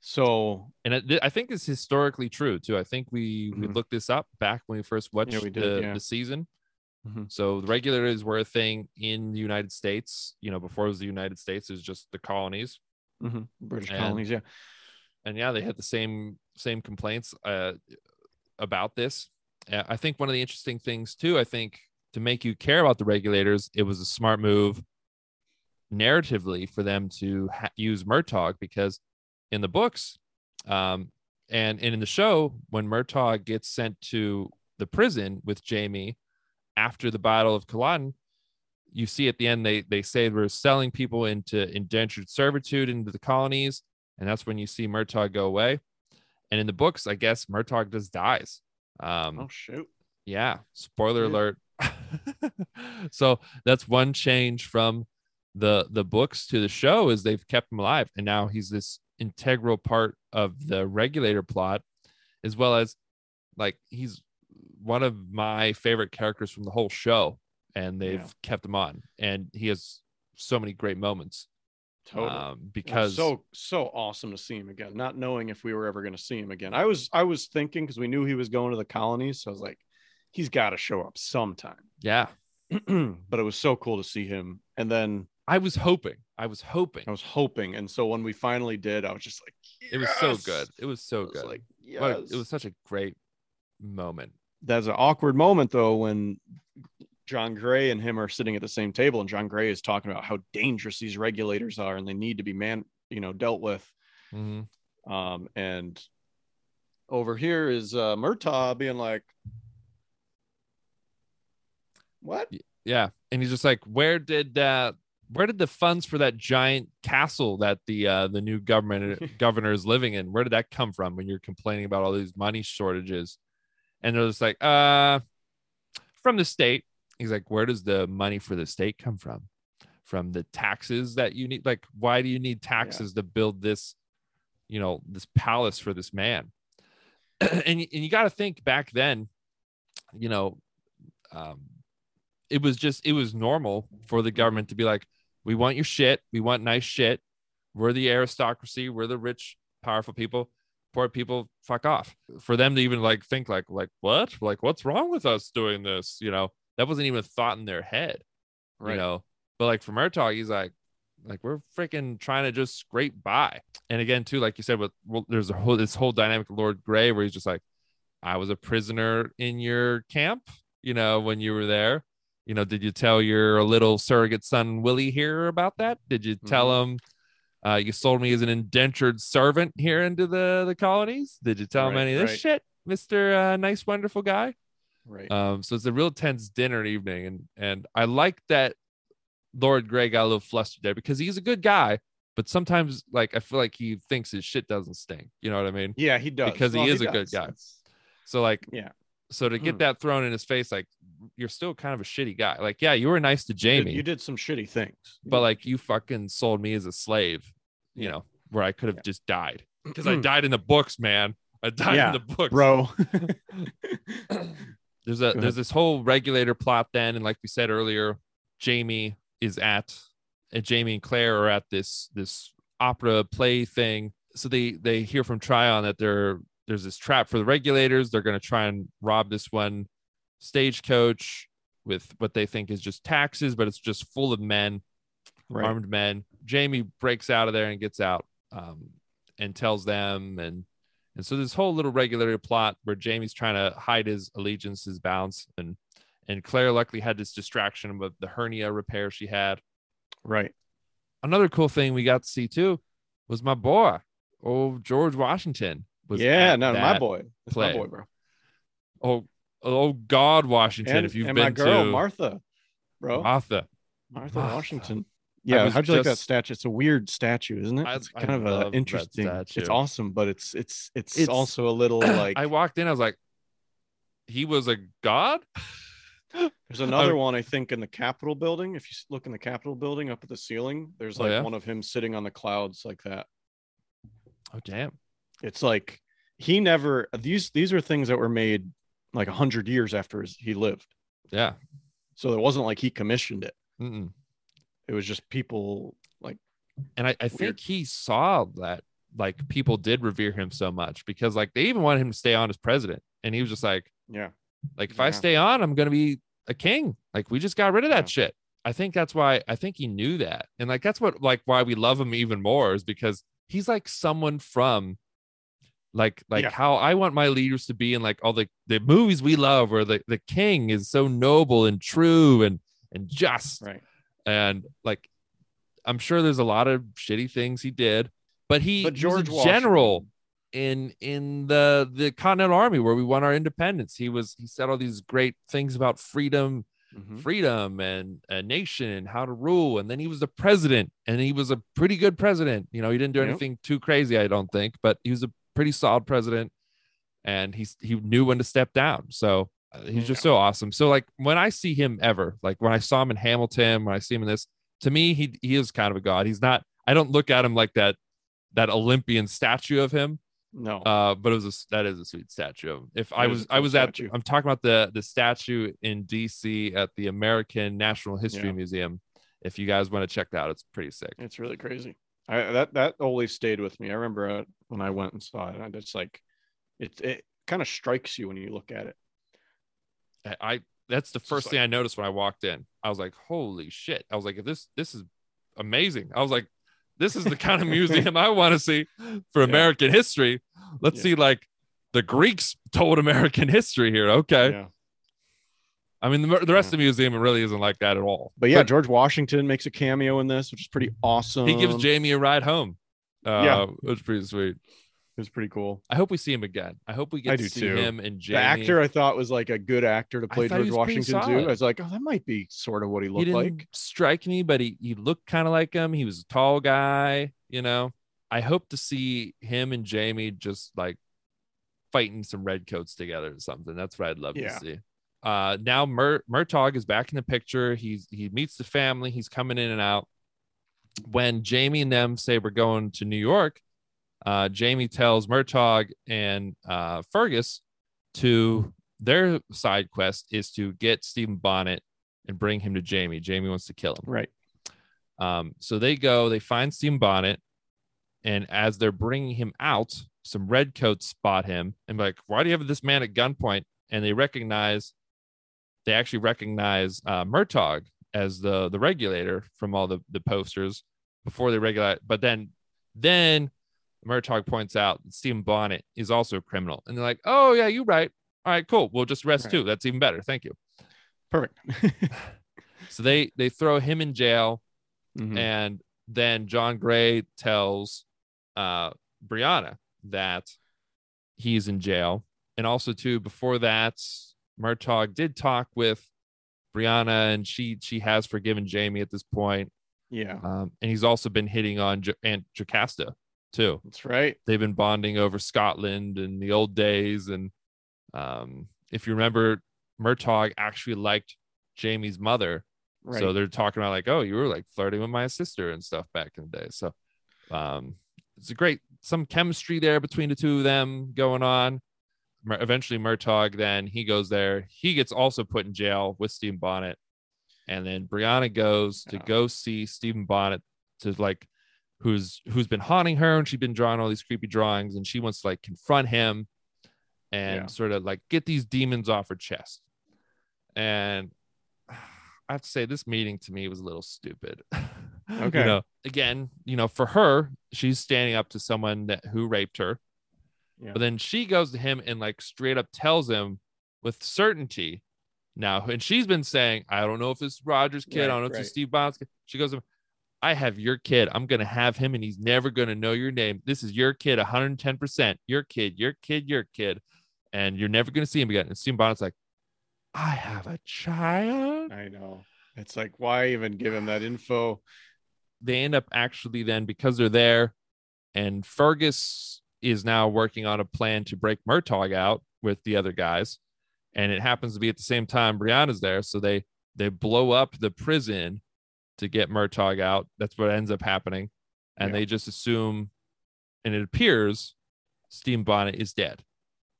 So and it, I think it's historically true too. I think we we Mhm. looked this up back when we first watched we did, the, yeah. the season. Mhm. So the regulators were a thing in the United States. You know, before it was the United States, it was just the colonies. mhm, British And- colonies, yeah, and yeah, they had the same same complaints uh, about this. Uh, I think one of the interesting things too. I think to make you care about the regulators, it was a smart move narratively for them to ha- use Murtagh because in the books um, and, and in the show, when Murtagh gets sent to the prison with Jamie after the Battle of Culloden, you see at the end they they say we're selling people into indentured servitude into the colonies, and that's when you see Murtagh go away. And in the books, I guess Murtagh just dies. Um, oh shoot! Yeah, spoiler Yeah. alert. so that's one change from the the books to the show is they've kept him alive, and now he's this integral part of the regulator plot, as well as like he's one of my favorite characters from the whole show, and they've Yeah. kept him on, and he has so many great moments Totally. um, because so so awesome to see him again, not knowing if we were ever going to see him again. I was I was thinking because we knew he was going to the colonies, so I was like, he's got to show up sometime. yeah, but it was so cool to see him. And then I was hoping, I was hoping I was hoping, and so when we finally did, I was just like, it was so good. It was so was good. Like, yes. What it was such a great moment. That's an awkward moment though when John Grey and him are sitting at the same table, and John Grey is talking about how dangerous these regulators are, and they need to be man, you know, dealt with. Mhm. Um, and over here is uh, Murtagh being like, "What? Yeah, and he's just like, where did uh, where did the funds for that giant castle that the uh, the new government governor is living in? Where did that come from? When you're complaining about all these money shortages, and they're just like, uh, from the state. He's like, where does the money for the state come from? From the taxes that you need. Like, why do you need taxes to build this, you know, this palace for this man? and and you got to think back then, you know, um, it was just it was normal for the government to be like, we want your shit, we want nice shit. We're the aristocracy, we're the rich, powerful people. Poor people, fuck off. For them to even like think like like what, like what's wrong with us doing this? You know, that wasn't even a thought in their head. Right. You know, but like for Murtagh, he's like, like we're freaking trying to just scrape by. And again, too, like you said, with well, there's a whole this whole dynamic of Lord Grey where he's just like, I was a prisoner in your camp, you know, when you were there. You know, did you tell your little surrogate son Willie here about that? Did you tell him uh, you sold me as an indentured servant here into the the colonies? Did you tell him any of this right. shit, Mister uh, Nice Wonderful Guy? Right. Um, so it's a real tense dinner evening, and and I like that Lord Grey got a little flustered there because he's a good guy, but sometimes like I feel like he thinks his shit doesn't stink. You know what I mean? yeah, he does because he Well, is a good guy. So like Yeah. so to get Hmm. that thrown in his face, like you're still kind of a shitty guy. Like yeah, you were nice to You did- Jamie, You did some shitty things, but like you fucking sold me as a slave. You Yeah. know where I could have Yeah. just died because I died in the books, man. I died Yeah, in the books, bro. there's a there's this whole regulator plot then and like we said earlier jamie is at and jamie and claire are at this this opera play thing so they they hear from tryon that there there's this trap for the regulators they're going to try and rob this one stagecoach with what they think is just taxes but it's just full of men right. armed men. Jamie breaks out of there and gets out um, and tells them, and and so this whole little regulatory plot where Jamie's trying to hide his allegiance, his bounce, and and Claire luckily had this distraction with the hernia repair she had. Right. Another cool thing we got to see too was my boy, old George Washington. Was yeah, no, my boy. That's play. my boy, bro. Oh, oh God, Washington! And, if you've and been my girl, to Martha, bro. Martha, Martha, Martha. Washington. I Yeah, how'd you like that statue? It's a weird statue, isn't it? I- It's I kind of love uh, interesting. It's awesome, but it's it's it's, It's- also a little like I walked in, I was like, he was a god. there's another one I think in the Capitol building. If you look in the Capitol building up at the ceiling, there's Oh, like yeah? one of him sitting on the clouds like that. Oh damn. It's like he never these these are things that were made like a hundred years after his, he lived. Yeah. So it wasn't like he commissioned it. Mm-mm. It was just people like And I, I think he saw that like people did revere him so much because like they even wanted him to stay on as president. And he was just like, yeah. like if I stay on, I'm gonna be a king. Like we just got rid of that Yeah. shit. I think that's why I think he knew that. And like that's what like why we love him even more is because he's like someone from like like Yeah. how I want my leaders to be in like all the the movies we love where the the king is so noble and true and and just Right. And like I'm sure there's a lot of shitty things he did, but he But was George a general in in the the Continental Army where we won our independence. He was he said all these great things about freedom, Mhm. freedom and a nation and how to rule. And then he was the president, and he was a pretty good president. You know, he didn't do Yep. anything too crazy, I don't think, but he was a pretty solid president, and he he knew when to step down. So he's just so awesome. So like when I see him ever, like when I saw him in Hamilton, when I see him in this, to me he he is kind of a god. He's not. I don't look at him like that that Olympian statue of him. No. Uh, but it was a, that is a sweet statue. of him. If I was I was at. I'm talking about the the statue in DC at the American National History Yeah. Museum. If you guys want to check that out, it's pretty sick. It's really crazy. I that that always stayed with me. I remember uh, when I went and saw it. I just like it. It kind of strikes you when you look at it. I, I that's the just first like- thing I noticed when I walked in. I was like, holy shit. I was like, if this this is amazing. I was like, this is the kind of museum I want to see for Yeah. American history. Let's Yeah. see like the Greeks told American history here. Okay. Yeah. I mean, the, the rest of the museum it really isn't like that at all. But yeah, George Washington makes a cameo in this, which is pretty awesome. he gives Jamie a ride home. Uh, Yeah. it was pretty sweet. It was pretty cool. I hope we see him again. I hope we get I to see too. him and Jamie. The actor I thought was like a good actor to play George was Washington too. I was like, oh, that might be sort of what he he looked didn't like. strike me, but he, he looked kind of like him. He was a tall guy, you know. I hope to see him and Jamie just like fighting some redcoats together or something. That's what I'd love Yeah. to see. Uh, now Mur- Murtagh is back in the picture. He's he meets the family. He's coming in and out. When Jamie and them say we're going to New York, uh, Jamie tells Murtagh and uh, Fergus to their side quest is to get Stephen Bonnet and bring him to Jamie. Jamie wants to kill him. Right. Um, so they go, they find Stephen Bonnet, and as they're bringing him out, some redcoats spot him and be like, "Why do you have this man at gunpoint?" And they recognize, they actually recognize uh, Murtagh as the the regulator from all the the posters before they regulate. But then, then Murtagh points out that Stephen Bonnet is also a criminal, and they're like, "Oh yeah, you're right. All right, cool. We'll just arrest Right. too. That's even better. Thank you." Perfect. So they they throw him in jail. Mhm. and then John Grey tells uh Brianna that he's in jail. And also too, before that, Murtagh did talk with Brianna and she she has forgiven Jamie at this point. Yeah, Um, and he's also been hitting on jo- Aunt Jocasta too. that's right. They've been bonding over Scotland and the old days. And um, if you remember, Murtagh actually liked Jamie's mother Right. so they're talking about like, oh, you were like flirting with my sister and stuff back in the day. So um it's a great some chemistry there between the two of them going on. Eventually Murtagh then he goes there. He gets also put in jail with Stephen Bonnet. And then Brianna goes to go see Stephen Bonnet to like who's who's been haunting her and she's been drawing all these creepy drawings and she wants to like confront him and Yeah. sort of like get these demons off her chest. And I have to say, this meeting to me was a little stupid. Okay. you know, again, you know, for her, she's standing up to someone that who raped her, Yeah. but then she goes to him and like straight up tells him with certainty now, and she's been saying, I don't know if it's Roger's kid, I don't know if it's Steve Bond's kid. She goes, I have your kid. I'm gonna have him, and he's never gonna know your name. This is your kid, 110 percent Your kid, your kid, your kid, and you're never gonna see him again. And Steve Bond's like, I have a child. I know. It's like, why even give him that info? they end up actually then because they're there and Fergus is now working on a plan to break Murtagh out with the other guys and it happens to be at the same time Brianna's there so they they blow up the prison to get Murtagh out that's what ends up happening and Yeah. they just assume and it appears Steve Bonnet is dead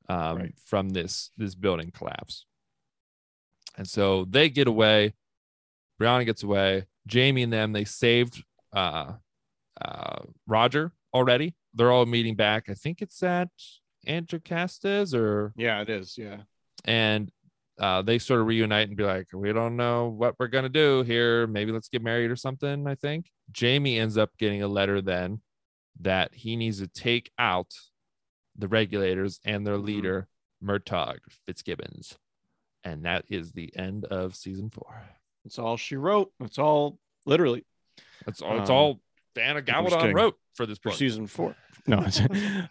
um, Right. from this this building collapse and so they get away Brianna gets away. Jamie and them, they saved uh, uh, Roger already. They're all meeting back. I think it's at Aunt Jocasta's or Yeah, it is. Yeah. and uh, they sort of reunite and be like, we don't know what we're gonna do here. Maybe let's get married or something. I think Jamie ends up getting a letter then that he needs to take out the regulators and their Mhm. leader, Murtagh Fitzgibbons. And that is the end of season four. That's all she wrote. That's all literally That's all. It's Um, all Diana just wrote for this for season four. No,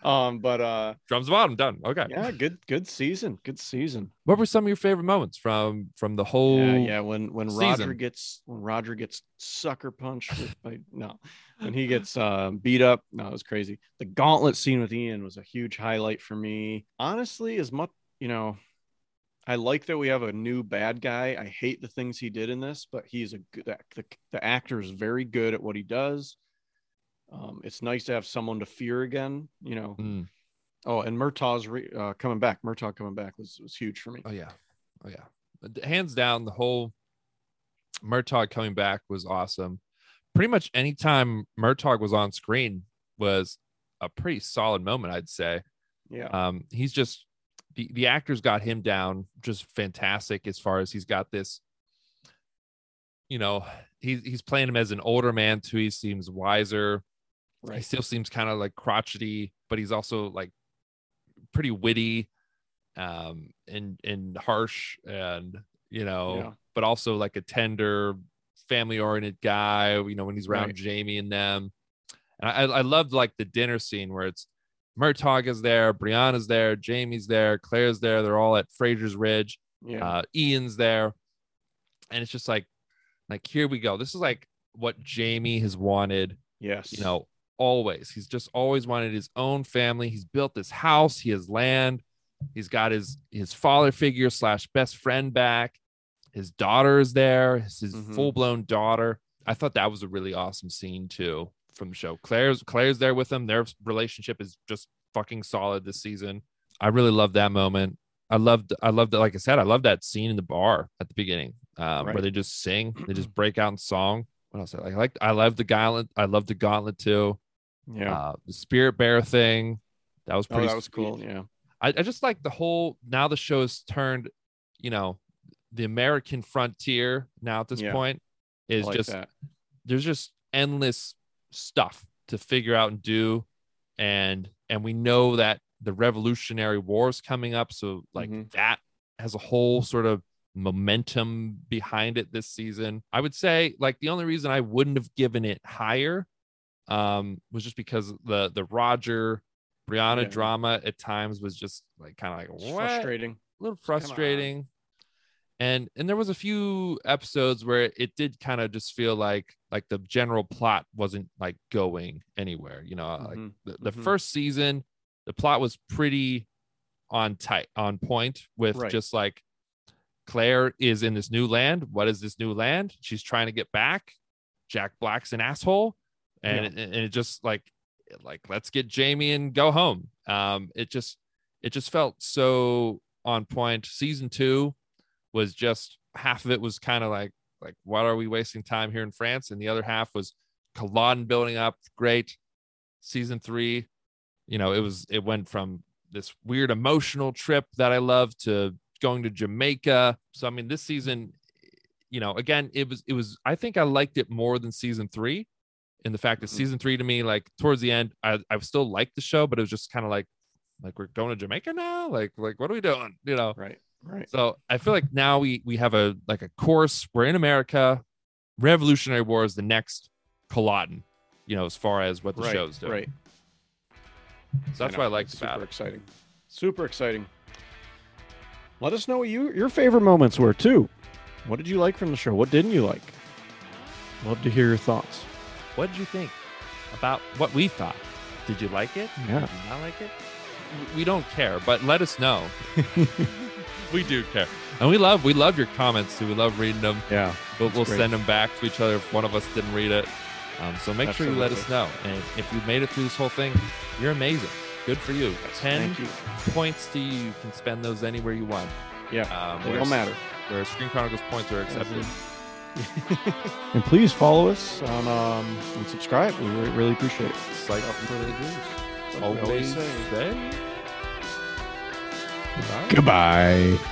um, but uh, Drums of Autumn done. Okay. yeah, good, good season, good season. What were some of your favorite moments from from the whole? Yeah, yeah. When when Roger gets when Roger gets sucker punched with, by no, when he gets uh, beat up, no, it was crazy. The gauntlet scene with Ian was a huge highlight for me. Honestly, as much you know, I like that we have a new bad guy. I hate the things he did in this, but he's a good. The, the actor is very good at what he does. Um, it's nice to have someone to fear again. You know. Mm. Oh, and Murtagh's re- uh, coming back. Murtagh coming back was was huge for me. Oh yeah, oh yeah. Hands down, the whole Murtagh coming back was awesome. Pretty much anytime Murtagh was on screen was a pretty solid moment, I'd say. Yeah. Um, he's just the the actors got him down just fantastic as far as he's got this. You know, he's he's playing him as an older man too. He seems wiser. He still seems kind of like crotchety, but he's also like pretty witty, um, and and harsh, and you know, Yeah. but also like a tender, family oriented guy. You know, when he's around Right. Jamie and them, and I I loved like the dinner scene where it's Murtagh is there, Brianna's there, Jamie's there, Claire's there. They're all at Fraser's Ridge. Yeah. Uh, Ian's there, and it's just like, like here we go. This is like what Jamie has wanted yes. you know, always. He's just always wanted his own family. He's built this house, he has land, he's got his his father figure slash best friend back. His daughter is there, his, his Mhm. full-blown daughter. I thought that was a really awesome scene too from the show. Claire's Claire's there with him. Their relationship is just fucking solid this season. I really love that moment. I loved I loved it. Like I said, I love that scene in the bar at the beginning, um, where they just sing, they just break out in song. What else? I like I love the gauntlet. I love the gauntlet too. Yeah. Uh, the spirit bear thing. That was oh, pretty. that was sweet. cool. Yeah. I, I just like the whole now the show has turned, you know, the American frontier now at this Yeah. point is like just that. there's just endless stuff to figure out and do and and we know that the revolutionary war is coming up so like Mhm. that has a whole sort of momentum behind it this season i would say like the only reason i wouldn't have given it higher um was just because the the roger brianna Yeah. drama at times was just like kind of like what? frustrating. a little frustrating and and there was a few episodes where it did kind of just feel like like the general plot wasn't like going anywhere you know like Mhm. the, the Mhm. first season the plot was pretty on tight on point with Right. just like claire is in this new land what is this new land she's trying to get back jack black's an asshole and it, and it just like like let's get jamie and go home. Um it just it just felt so on point. Season two was just half of it was kind of like like what are we wasting time here in france? And the other half was Culloden building up great. Season three you know it was it went from this weird emotional trip that i love to going to jamaica. So i mean this season you know again it was it was i think i liked it more than season three in the fact that Mhm. season three to me like towards the end i i still liked the show but it was just kind of like like we're going to jamaica now like like what are we doing you know Right. Right. so I feel like now we we have a like a course. We're in America. Revolutionary War is the next Culloden, you know, as far as what the right. show's doing. Right. So that's what I like about super it. exciting. Super exciting. Let us know what you your favorite moments were too. What did you like from the show? What didn't you like? Love to hear your thoughts. What did you think about what we thought? Did you like it? Yeah. Did you not like it? We don't care, but let us know. we do care, and we love we love your comments too. We love reading them. Yeah. But we'll great. send them back to each other if one of us didn't read it. Um, so make sure you let us know. And if you made it through this whole thing, you're amazing. Good for you. Ten Thank you. points to you. You can spend those anywhere you want. Yeah. Um, They don't matter. where Screen Chronicles points are accepted. and please follow us on um and subscribe. We re- really appreciate it. Psych up for the news. Always Always say. say. Goodbye. Goodbye.